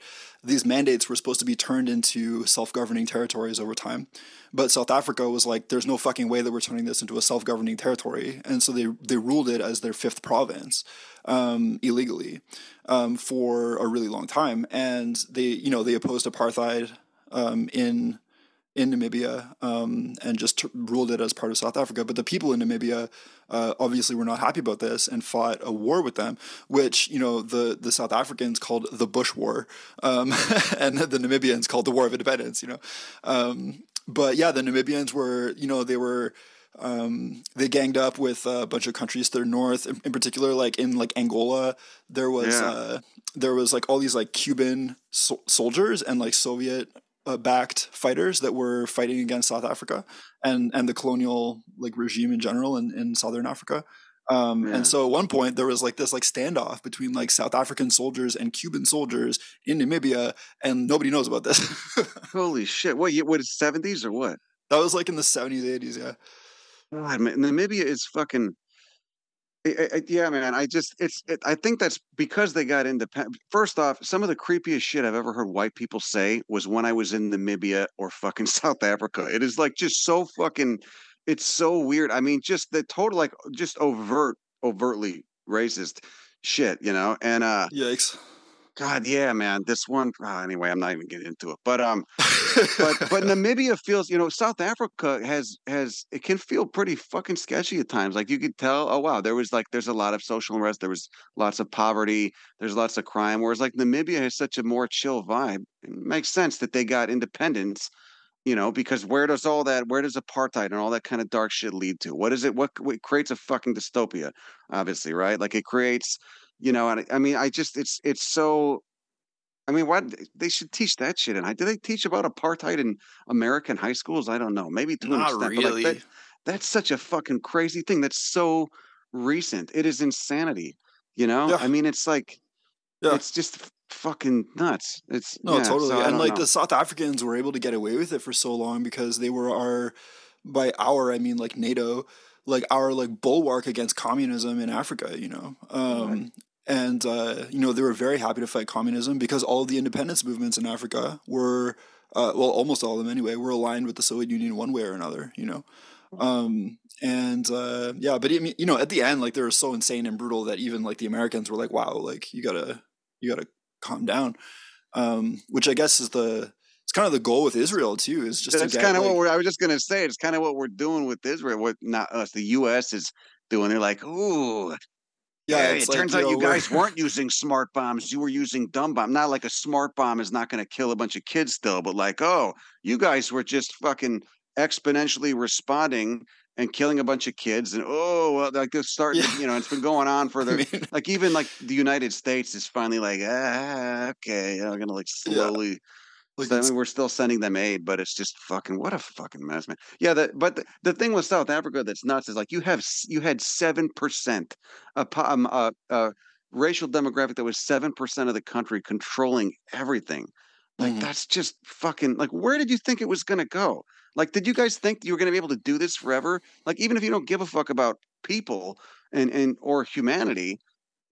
Speaker 1: these mandates were supposed to be turned into self-governing territories over time. But South Africa was like, there's no fucking way that we're turning this into a self-governing territory, and so they they ruled it as their fifth province um, illegally um, for a really long time, and they you know they opposed apartheid um, in in Namibia um, and just t- ruled it as part of South Africa. But the people in Namibia uh, obviously were not happy about this and fought a war with them, which you know the the South Africans called the Bush War, um, <laughs> and the Namibians called the War of Independence. You know, um, but yeah, the Namibians were you know they were. Um, they ganged up with a bunch of countries to their north, in, in particular, like in like Angola, there was
Speaker 3: Yeah.
Speaker 1: uh, there was like all these like Cuban so- soldiers and like Soviet uh, backed fighters that were fighting against South Africa and and the colonial like regime in general in, in southern Africa. Um,
Speaker 3: Yeah.
Speaker 1: And so at one point there was like this like standoff between like South African soldiers and Cuban soldiers in Namibia, and nobody knows about this. <laughs>
Speaker 3: Holy shit. What, what is 70s or what?
Speaker 1: that was like in the seventies, eighties, yeah.
Speaker 3: God, man, Namibia is fucking. Yeah, man. I just it's. It, I think that's because they got independent. First off, some of the creepiest shit I've ever heard white people say was when I was in Namibia or fucking <laughs> South Africa. It is like just so fucking. It's so weird. I mean, just the total like just overt, overtly racist shit, you know. And uh,
Speaker 1: Yikes.
Speaker 3: God, yeah, man. This one. ah, anyway, I'm not even getting into it, but um but but <laughs> Namibia feels, you know, South Africa has has it can feel pretty fucking sketchy at times. Like you could tell, oh wow, there was like there's a lot of social unrest, there was lots of poverty, there's lots of crime. Whereas like Namibia has such a more chill vibe. It makes sense that they got independence, you know, because where does all that, where does apartheid and all that kind of dark shit lead to? What is it? What, what creates a fucking dystopia? Obviously, right? Like it creates, you know, and I- I mean, I just it's it's so I mean, why they should teach that shit? And I do they teach about apartheid in American high schools? I don't know. Maybe to an
Speaker 1: Not
Speaker 3: extent, but
Speaker 1: really.
Speaker 3: like that, that's such a fucking crazy thing. That's so recent. It is insanity. You know,
Speaker 1: Yeah.
Speaker 3: I mean, it's like
Speaker 1: Yeah.
Speaker 3: it's just fucking nuts. It's
Speaker 1: No,
Speaker 3: yeah,
Speaker 1: totally.
Speaker 3: so
Speaker 1: and like
Speaker 3: know.
Speaker 1: the South Africans were able to get away with it for so long because they were our, by our I mean like NATO, like our like bulwark against communism in Africa. You know, um, and uh, you know they were very happy to fight communism because all the independence movements in Africa were, uh, well, almost all of them anyway, were aligned with the Soviet Union one way or another. You know. Um, and uh, yeah, but I mean, you know, at the end, like they were so insane and brutal that even like the Americans were like, "Wow, like you gotta, you gotta calm down." Um, which I guess is the it's kind of the goal with Israel too, is just
Speaker 3: That's kind of
Speaker 1: like,
Speaker 3: what we're. I was just gonna say. It's kind of what we're doing with Israel. What not us? The U.S. is doing. They're like, ooh,
Speaker 1: yeah.
Speaker 3: It
Speaker 1: like,
Speaker 3: turns out
Speaker 1: know,
Speaker 3: you guys weren't using smart bombs. You were using dumb bomb. Not like a smart bomb is not going to kill a bunch of kids still, but like, oh, you guys were just fucking exponentially responding and killing a bunch of kids. And oh, well, like this starting,
Speaker 1: Yeah.
Speaker 3: you know, it's been going on for <laughs>
Speaker 1: I
Speaker 3: the.
Speaker 1: mean,
Speaker 3: Like even like the United States is finally like ah okay I'm gonna like
Speaker 1: Yeah. Like
Speaker 3: so, I mean, we're still sending them aid, but it's just fucking what a fucking mess, man. Yeah, the, but the, the thing with South Africa that's nuts is like you have you had seven percent a, um, a, a racial demographic that was seven percent of the country controlling everything. Like
Speaker 1: Mhm.
Speaker 3: that's just fucking like where did you think it was gonna go? Like, did you guys think you were gonna be able to do this forever? Like, even if you don't give a fuck about people and and or humanity,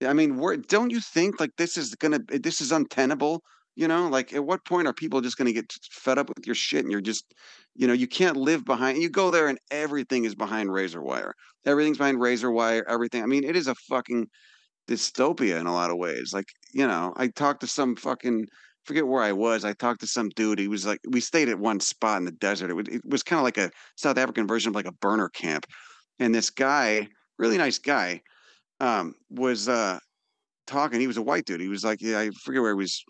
Speaker 3: I mean, where don't you think like this is gonna this is untenable? You know, like at what point are people just going to get fed up with your shit and you're just, you know, you can't live behind, you go there and everything is behind razor wire. Everything's behind razor wire, everything. I mean, it is a fucking dystopia in a lot of ways. Like, you know, I talked to some fucking, forget where I was. I talked to some dude. He was like, we stayed at one spot in the desert. It was, it was kind of like a South African version of like a burner camp. And this guy, really nice guy, um, was, uh, talking. He was a white dude. He was like, yeah, I forget where he was.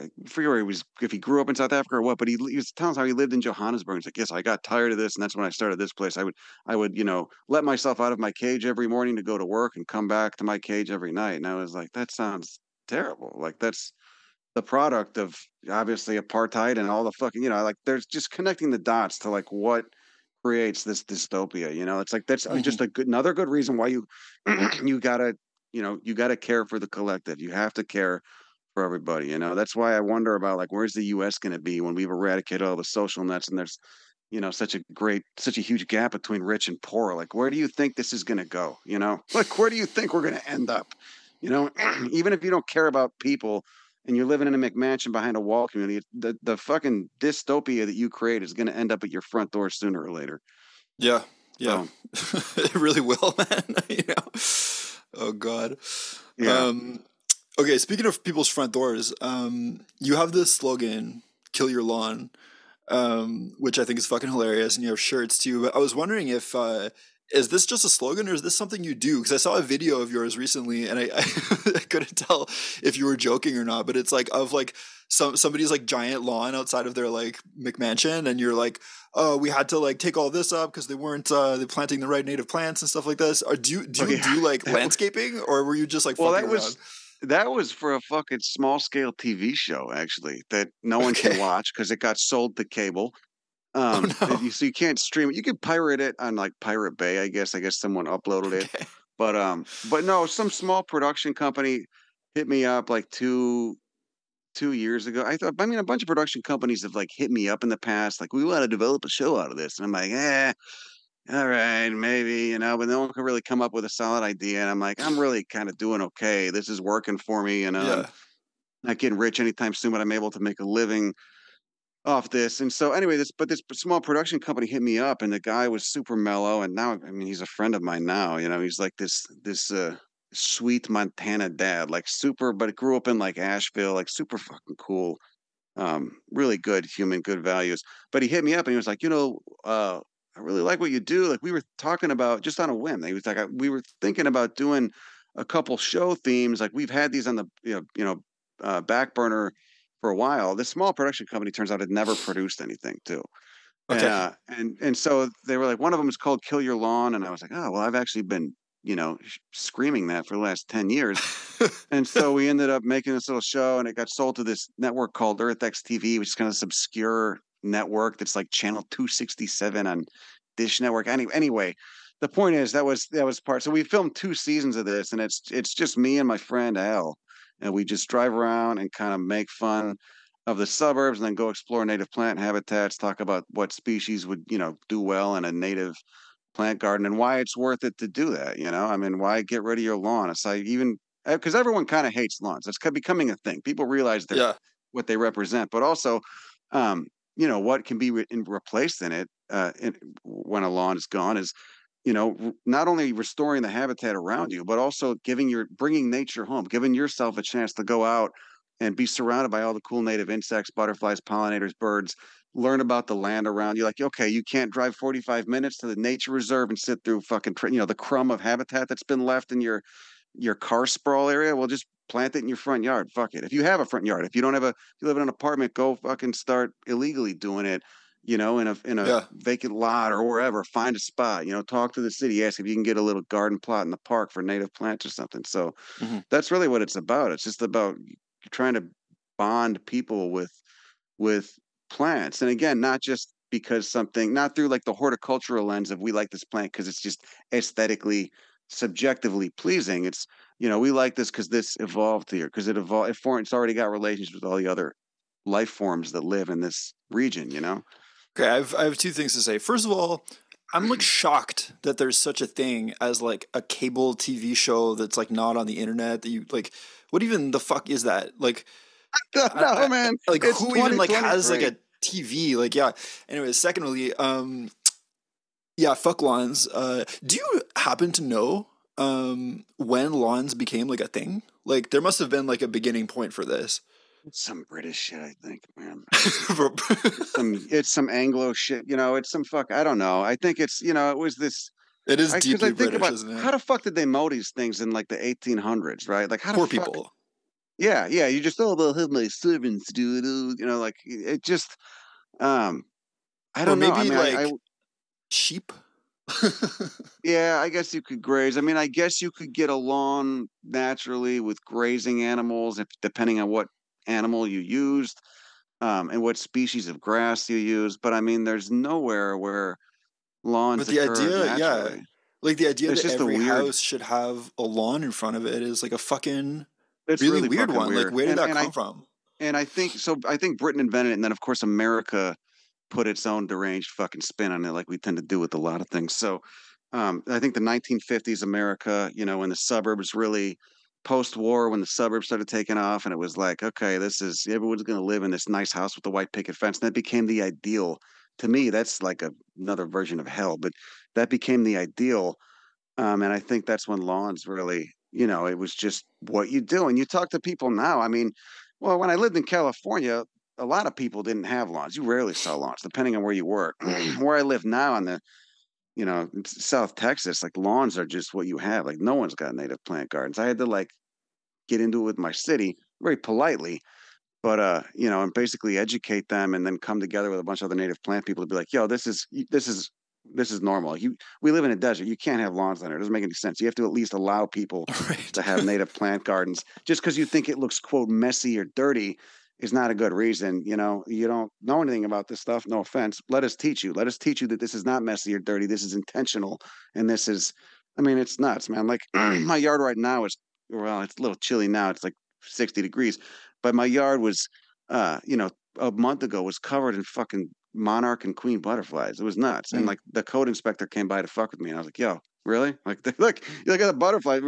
Speaker 3: I forget where he was, if he grew up in South Africa or what, but he, he was telling us how he lived in Johannesburg. He's like, yes, I got tired of this, and that's when I started this place. I would, I would, you know, let myself out of my cage every morning to go to work and come back to my cage every night. And I was like, that sounds terrible. Like that's, the product of obviously apartheid and all the fucking you know like there's just connecting the dots to like what creates this dystopia you know it's like that's uh,
Speaker 1: Mhm.
Speaker 3: just a good another good reason why you <clears throat> you gotta you know you gotta care for the collective you have to care for everybody you know? That's why i wonder about like where's the us going to be when we've eradicated all the social nets and there's you know such a great such a huge gap between rich and poor? Like where do you think this is going to go you know? <laughs> Like where do you think we're going to end up you know? <clears throat> Even if you don't care about people and you're living in a mcmansion behind a wall community the, the fucking dystopia that you create is going to end up at your front door sooner or later.
Speaker 1: Yeah, yeah,
Speaker 3: So, <laughs>
Speaker 1: it really will, <laughs> man. you know, oh god.
Speaker 3: yeah.
Speaker 1: Um, okay, speaking of people's front doors, um, you have this slogan, "Kill your lawn," um, which I think is fucking hilarious, and you have shirts too. But I was wondering if uh, is this just a slogan or is this something you do? Because I saw a video of yours recently, and I, I, <laughs> I couldn't tell if you were joking or not. But it's like of like some somebody's like giant lawn outside of their like McMansion, and you're like, oh, we had to like take all this up because they weren't uh, they planting the right native plants and stuff like this. Or do you do you
Speaker 3: Okay,
Speaker 1: do like <laughs> landscaping, or were you just like
Speaker 3: well
Speaker 1: fucking
Speaker 3: that was
Speaker 1: around?
Speaker 3: That was for a fucking small scale tv show actually that no one can watch because it got sold to cable. <laughs> Um
Speaker 1: no.
Speaker 3: you, so you can't stream it. You can pirate it on like pirate bay i guess. I guess someone uploaded it. But um, but no, some small production company hit me up like two two years ago. I thought I mean a bunch of production companies have like hit me up in the past, like we want to develop a show out of this. And I'm like, eh, all right, maybe, you know, but no one could really come up with a solid idea. And I'm like, I'm really kind of doing okay. This is working for me, you know.
Speaker 1: Yeah.
Speaker 3: not getting rich anytime soon, but I'm able to make a living off this. And so anyway, this but this small production company hit me up and the guy was super mellow and now I mean he's a friend of mine now, you know, he's like this this uh sweet Montana dad, like super but grew up in like Asheville, like super fucking cool. Um really good human, good values. But he hit me up and he was like, "You know, uh I really like what you do. Like we were talking about just on a whim. He was like, I, we were thinking about doing a couple show themes. Like we've had these on the you know, you know uh, back burner for a while. This small production company turns out had never produced anything too.
Speaker 1: Okay.
Speaker 3: Uh, and and so they were like, one of them is called "Kill Your Lawn," and I was like, oh well, I've actually been you know screaming that for the last ten years. <laughs> and so we ended up making this little show, and it got sold to this network called EarthX TV, which is kind of this obscure network that's like channel two sixty seven on Dish Network. Any, anyway, the point is that was that was part. So we filmed two seasons of this, and it's it's just me and my friend Al, and we just drive around and kind of make fun of the suburbs, and then go explore native plant habitats, talk about what species would you know do well in a native plant garden, and why it's worth it to do that. You know, I mean, why get rid of your lawn? It's like even because everyone kind of hates lawns. It's becoming a thing. People realize they're
Speaker 1: yeah.
Speaker 3: what they represent, but also, um, you know, what can be re- replaced in it uh, in, when a lawn is gone is, you know, not only restoring the habitat around you, but also giving your bringing nature home, giving yourself a chance to go out and be surrounded by all the cool native insects, butterflies, pollinators, birds. Learn about the land around you. Like, okay, you can't drive 45 minutes to the nature reserve and sit through fucking, you know, the crumb of habitat that's been left in your your car sprawl area. Well, just plant it in your front yard. Fuck it. If you have a front yard, if you don't have a, if you live in an apartment, go fucking start illegally doing it. You know, in a in a
Speaker 1: Yeah.
Speaker 3: vacant lot or wherever. Find a spot. You know, talk to the city. Ask if you can get a little garden plot in the park for native plants or something. So
Speaker 1: Mhm.
Speaker 3: that's really what it's about. It's just about trying to bond people with with plants, and again, not just because something, not through like the horticultural lens of we like this plant because it's just aesthetically subjectively pleasing. It's you know we like this because this evolved here because it evolved. It it's already got relationships with all the other life forms that live in this region. You know.
Speaker 1: Okay, I have I have two things to say. First of all, I'm like <clears throat> shocked that there's such a thing as like a cable TV show that's like not on the internet that you like what even the fuck is that? Like
Speaker 3: no, <laughs>
Speaker 1: I-
Speaker 3: man.
Speaker 1: like
Speaker 3: it's
Speaker 1: who even like has like a TV? Like yeah. Anyway, secondly, um yeah, fuck lawns. Uh do you happen to know um when lawns became like a thing? Like there must have been like a beginning point for this.
Speaker 3: It's some British shit, I think, man. <laughs> some it's some Anglo shit. You know, it's some fuck. I don't know. I think it's you know it was this.
Speaker 1: it is
Speaker 3: I,
Speaker 1: deeply
Speaker 3: I think
Speaker 1: British,
Speaker 3: about
Speaker 1: isn't it?
Speaker 3: how the fuck did they mow these things in like the 1800s, right? Like how
Speaker 1: Poor
Speaker 3: fuck,
Speaker 1: people.
Speaker 3: Yeah, yeah. You just oh, they'll have my servants do it. oh," You know, like it just. Um, I don't know. I
Speaker 1: maybe
Speaker 3: mean, I, I,
Speaker 1: like sheep.
Speaker 3: Yeah, I guess you could graze. I mean, I guess you could get along naturally with grazing animals if depending on what animal you used um, and what species of grass you use. But I mean, there's nowhere where lawns.
Speaker 1: But the
Speaker 3: occur
Speaker 1: idea, yeah,
Speaker 3: naturally.
Speaker 1: like the idea
Speaker 3: It's
Speaker 1: that every
Speaker 3: weird-
Speaker 1: house should have a lawn in front of it is like a fucking
Speaker 3: it's
Speaker 1: really, weird
Speaker 3: fucking
Speaker 1: one. Like, where did
Speaker 3: And-
Speaker 1: that
Speaker 3: and
Speaker 1: come
Speaker 3: I,
Speaker 1: from?
Speaker 3: And I think so. I think Britain invented it, and then of course America put its own deranged fucking spin on it, like we tend to do with a lot of things. So um, I think the 1950s America, you know, when the suburbs really post-war, when the suburbs started taking off, and it was like, okay, this is everyone's going to live in this nice house with the white picket fence. And that became the ideal. To me, that's like a, another version of hell, but that became the ideal. Um, and I think that's when lawns really, you know, it was just what you do. And you talk to people now. I mean, well, when I lived in California, a lot of people didn't have lawns. You rarely saw lawns, depending on where you were. <clears throat> where I live now in the, you know, South Texas, like lawns are just what you have. Like no one's got native plant gardens. I had to like get into it with my city very politely, but uh, you know, and basically educate them, and then come together with a bunch of other native plant people to be like, yo, this is this is this is normal. You we live in a desert. You can't have lawns on there. It doesn't make any sense. You have to at least allow people <laughs>
Speaker 1: Right.
Speaker 3: to have native plant gardens. Just because you think it looks quote messy or dirty is not a good reason. You know, you don't know anything about this stuff. No offense. Let us teach you. Let us teach you that this is not messy or dirty. This is intentional, and this is. I mean, it's nuts, man. Like <clears throat> my yard right now is well, it's a little chilly now. It's like sixty degrees, but my yard was, uh, you know, a month ago was covered in fucking monarch and queen butterflies. It was nuts. And
Speaker 1: Mm.
Speaker 3: like the code inspector came by to fuck with me, and I was like, "Yo, really? Like, <laughs> look, you look at the butterfly.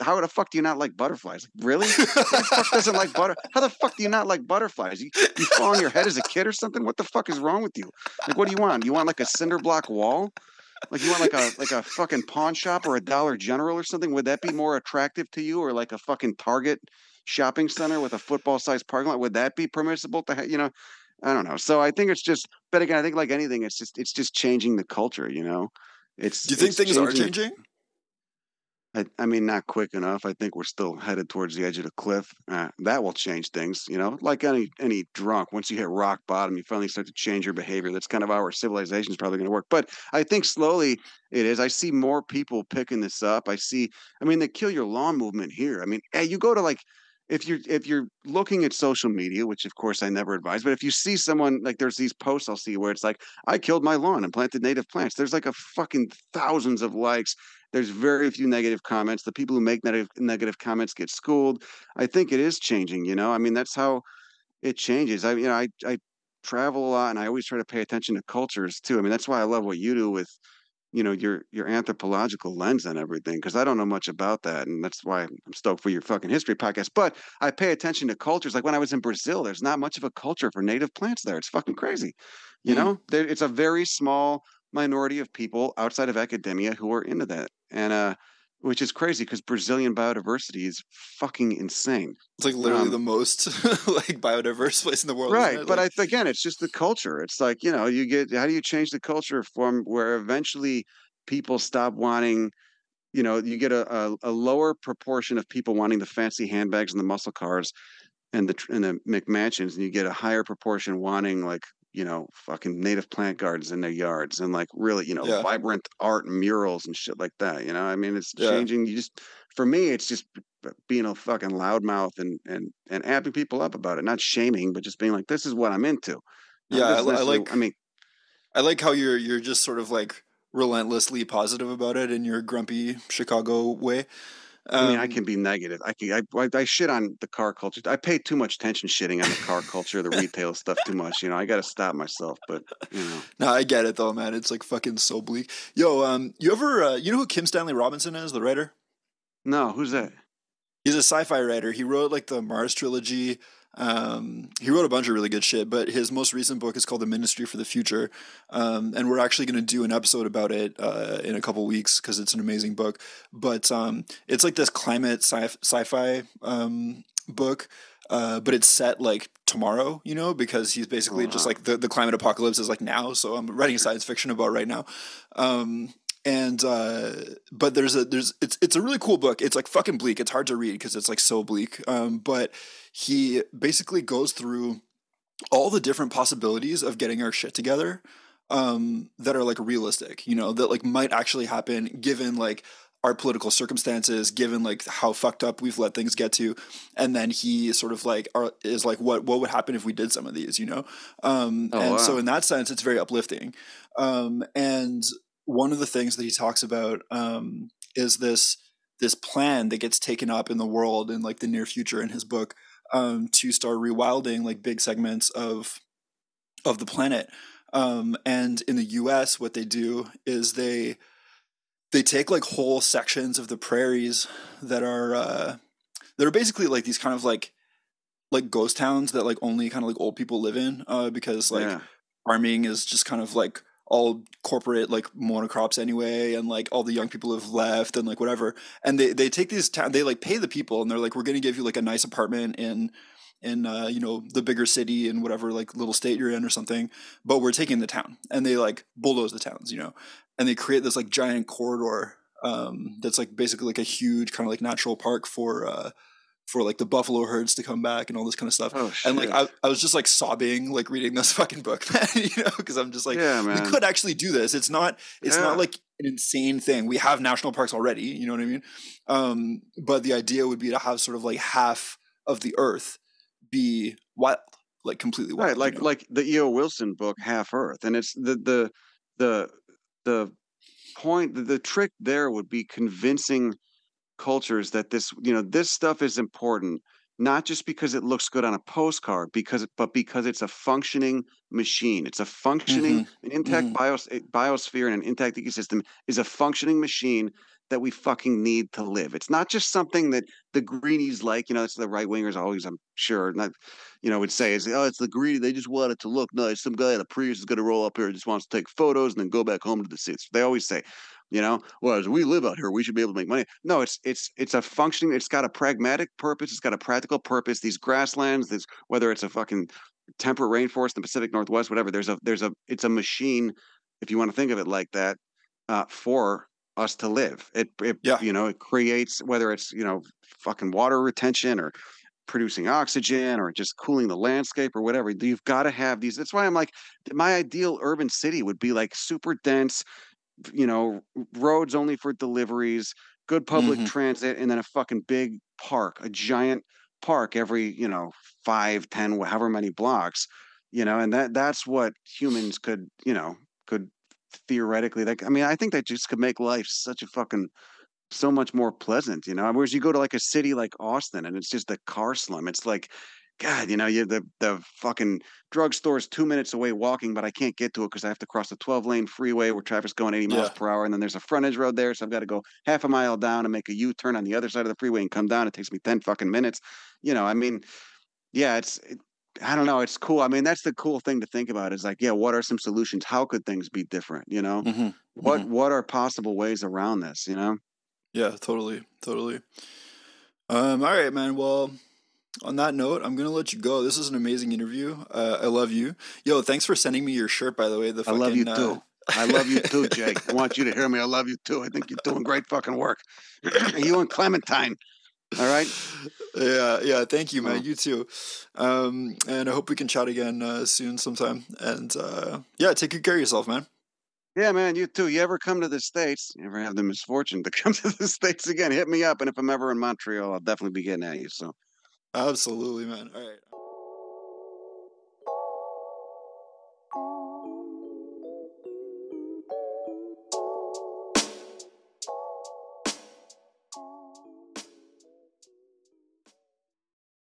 Speaker 3: How the fuck do you not like butterflies? Like, really? Who the fuck doesn't like butter? How the fuck do you not like butterflies? You, you fall on your head as a kid or something? What the fuck is wrong with you? Like, what do you want? You want like a cinder block wall? Like you want like a like a fucking pawn shop or a Dollar General or something? Would that be more attractive to you, or like a fucking Target shopping center with a football sized parking lot? Would that be permissible to have? You know, I don't know. So I think it's just, but again, I think like anything, it's just it's just changing the culture. You know, it's.
Speaker 1: Do you think things are
Speaker 3: changing-
Speaker 1: changing?
Speaker 3: I, I mean, not quick enough. I think we're still headed towards the edge of the cliff. Uh, that will change things, you know. Like any any drunk, once you hit rock bottom, you finally start to change your behavior. That's kind of how our civilization is probably going to work. But I think slowly it is. I see more people picking this up. I see. I mean, the kill your lawn movement here. I mean, hey, you go to like. If you're if you're looking at social media, which of course I never advise, but if you see someone like there's these posts I'll see where it's like I killed my lawn and planted native plants. There's like a fucking thousands of likes there's very few negative comments. The people who make negative negative comments get schooled. I think it is changing. You know, I mean, that's how it changes. I you know, I I travel a lot, and I always try to pay attention to cultures too. I mean, that's why I love what you do with you know your your anthropological lens and everything because I don't know much about that, and that's why I'm stoked for your fucking history podcast. But I pay attention to cultures. Like when I was in Brazil, there's not much of a culture for native plants there. It's fucking crazy. You
Speaker 1: Mm.
Speaker 3: know, there, it's a very small minority of people outside of academia who are into that, and uh, which is crazy because Brazilian biodiversity is fucking insane.
Speaker 1: It's like literally
Speaker 3: Um,
Speaker 1: the most <laughs> like biodiverse place in the world,
Speaker 3: right
Speaker 1: it?
Speaker 3: but
Speaker 1: Like,
Speaker 3: I, again it's just the culture it's like you know you get how do you change the culture from where eventually people stop wanting you know you get a, a, a lower proportion of people wanting the fancy handbags and the muscle cars and the and the mcmansions and you get a higher proportion wanting like you know fucking native plant gardens in their yards and like really you know
Speaker 1: Yeah.
Speaker 3: vibrant art and murals and shit like that you know i mean it's
Speaker 1: Yeah.
Speaker 3: changing you just for me it's just being a fucking loudmouth and and and amping people up about it not shaming but just being like this is what i'm into Now,
Speaker 1: Yeah, I I like-
Speaker 3: i mean
Speaker 1: I like how you're you're just sort of like relentlessly positive about it in your grumpy Chicago way.
Speaker 3: I mean, I
Speaker 1: Um,
Speaker 3: can be negative. I can. I, I, I shit on the car culture. I pay too much attention shitting on the car culture, the retail stuff too much. You know, I got to stop myself. But you know, <laughs>
Speaker 1: No, I get it though, man. It's like fucking so bleak. Yo, um, you ever uh, you know who Kim Stanley Robinson is, the writer?
Speaker 3: no, who's that?
Speaker 1: He's a sci-fi writer. He wrote like the Mars trilogy. Um, he wrote a bunch of really good shit, but his most recent book is called The Ministry for the Future. Um, and we're actually going to do an episode about it uh, in a couple weeks because it's an amazing book. But um, it's like this climate sci- sci-fi um, book. Uh, but it's set like tomorrow, you know, because he's basically just like the, the climate apocalypse is like now. So I'm writing science fiction about right now. Um, and uh but there's a there's it's it's a really cool book. It's like fucking bleak. It's hard to read because it's like so bleak. Um but he basically goes through all the different possibilities of getting our shit together um that are like realistic you know that like might actually happen given like our political circumstances given like how fucked up we've let things get to. And then he sort of like are, is like what what would happen if we did some of these you know? Um
Speaker 3: Oh,
Speaker 1: and
Speaker 3: wow.
Speaker 1: so in that sense it's very uplifting. Um and one of the things that he talks about um is this this plan that gets taken up in the world in like the near future in his book um to start rewilding like big segments of of the planet um and in the US what they do is they they take like whole sections of the prairies that are uh that are basically like these kind of like like ghost towns that like only kind of like old people live in uh because like
Speaker 3: yeah.
Speaker 1: farming is just kind of like all corporate like monocrops anyway and like all the young people have left and like whatever. And they they take these town they like pay the people and they're like we're going to give you like a nice apartment in in uh, you know the bigger city and whatever like little state you're in or something but we're taking the town. And they like bulldoze the towns you know? And they create this like giant corridor um that's like basically like a huge kind of like natural park for uh for like the buffalo herds to come back and all this kind of stuff.
Speaker 3: Oh
Speaker 1: and like I, I was just like sobbing like reading this <laughs> fucking book <laughs> you know because i'm just like
Speaker 3: yeah,
Speaker 1: we could actually do this. It's not it's
Speaker 3: Yeah.
Speaker 1: not like an insane thing. We have national parks already you know what i mean? Um but the idea would be to have sort of like half of the earth be wild like completely wild
Speaker 3: right
Speaker 1: you
Speaker 3: like
Speaker 1: know?
Speaker 3: like the eo wilson book half earth and it's the the the the point the, the trick there would be convincing cultures that this you know this stuff is important not just because it looks good on a postcard because but because it's a functioning machine. It's a functioning an intact
Speaker 1: mhm.
Speaker 3: bios, eh, biosphere and an intact ecosystem is a functioning machine that we fucking need to live. It's not just something that the greenies like you know it's the right wingers always i'm sure not you know would say is oh it's the greedy they just want it to look nice. Some guy in a prius is going to roll up here and just wants to take photos and then go back home to the cities they always say you know well as we live out here we should be able to make money no it's it's it's a functioning it's got a pragmatic purpose it's got a practical purpose these grasslands this whether it's a fucking temperate rainforest in the pacific northwest whatever there's a there's a it's a machine if you want to think of it like that uh, for us to live it, it
Speaker 1: Yeah.
Speaker 3: you know it creates whether it's you know fucking water retention or producing oxygen or just cooling the landscape or whatever you've got to have these that's why i'm like my ideal urban city would be like super dense you know roads only for deliveries good public
Speaker 1: Mhm.
Speaker 3: transit and then a fucking big park a giant park every you know five ten however many blocks you know and that that's what humans could you know could theoretically like i mean i think that just could make life such a fucking so much more pleasant you know whereas you go to like a city like austin and it's just a car slum it's like god you know you the the fucking drugstore is two minutes away walking but i can't get to it because i have to cross the 12 lane freeway where traffic's going 80 miles per hour and then there's a frontage road there so i've got to go half a mile down and make a u-turn on the other side of the freeway and come down. It takes me 10 fucking minutes. You know i mean yeah it's it, i don't know it's cool. I mean that's the cool thing to think about is like yeah what are some solutions? How could things be different you know?
Speaker 1: Mhm.
Speaker 3: what
Speaker 1: Mhm.
Speaker 3: what are possible ways around this you know?
Speaker 1: Yeah totally totally. Um all right man well on that note i'm gonna let you go. This is an amazing interview. Uh, i love you. Yo thanks for sending me your shirt by the way the
Speaker 3: i love you
Speaker 1: uh,
Speaker 3: too. i love you <laughs> too jake. I want you to hear me. I love you too. I think you're doing great fucking work. <clears throat> You and clementine all right?
Speaker 1: Yeah yeah thank you man.
Speaker 3: Oh.
Speaker 1: you too. Um and i hope we can chat again uh, soon sometime. And uh yeah take good care of yourself man.
Speaker 3: Yeah man you too. You ever come to the states you ever have the misfortune to <laughs> come to the states again? Hit me up. And if i'm ever in montreal i'll definitely be getting at you so
Speaker 1: absolutely man. All right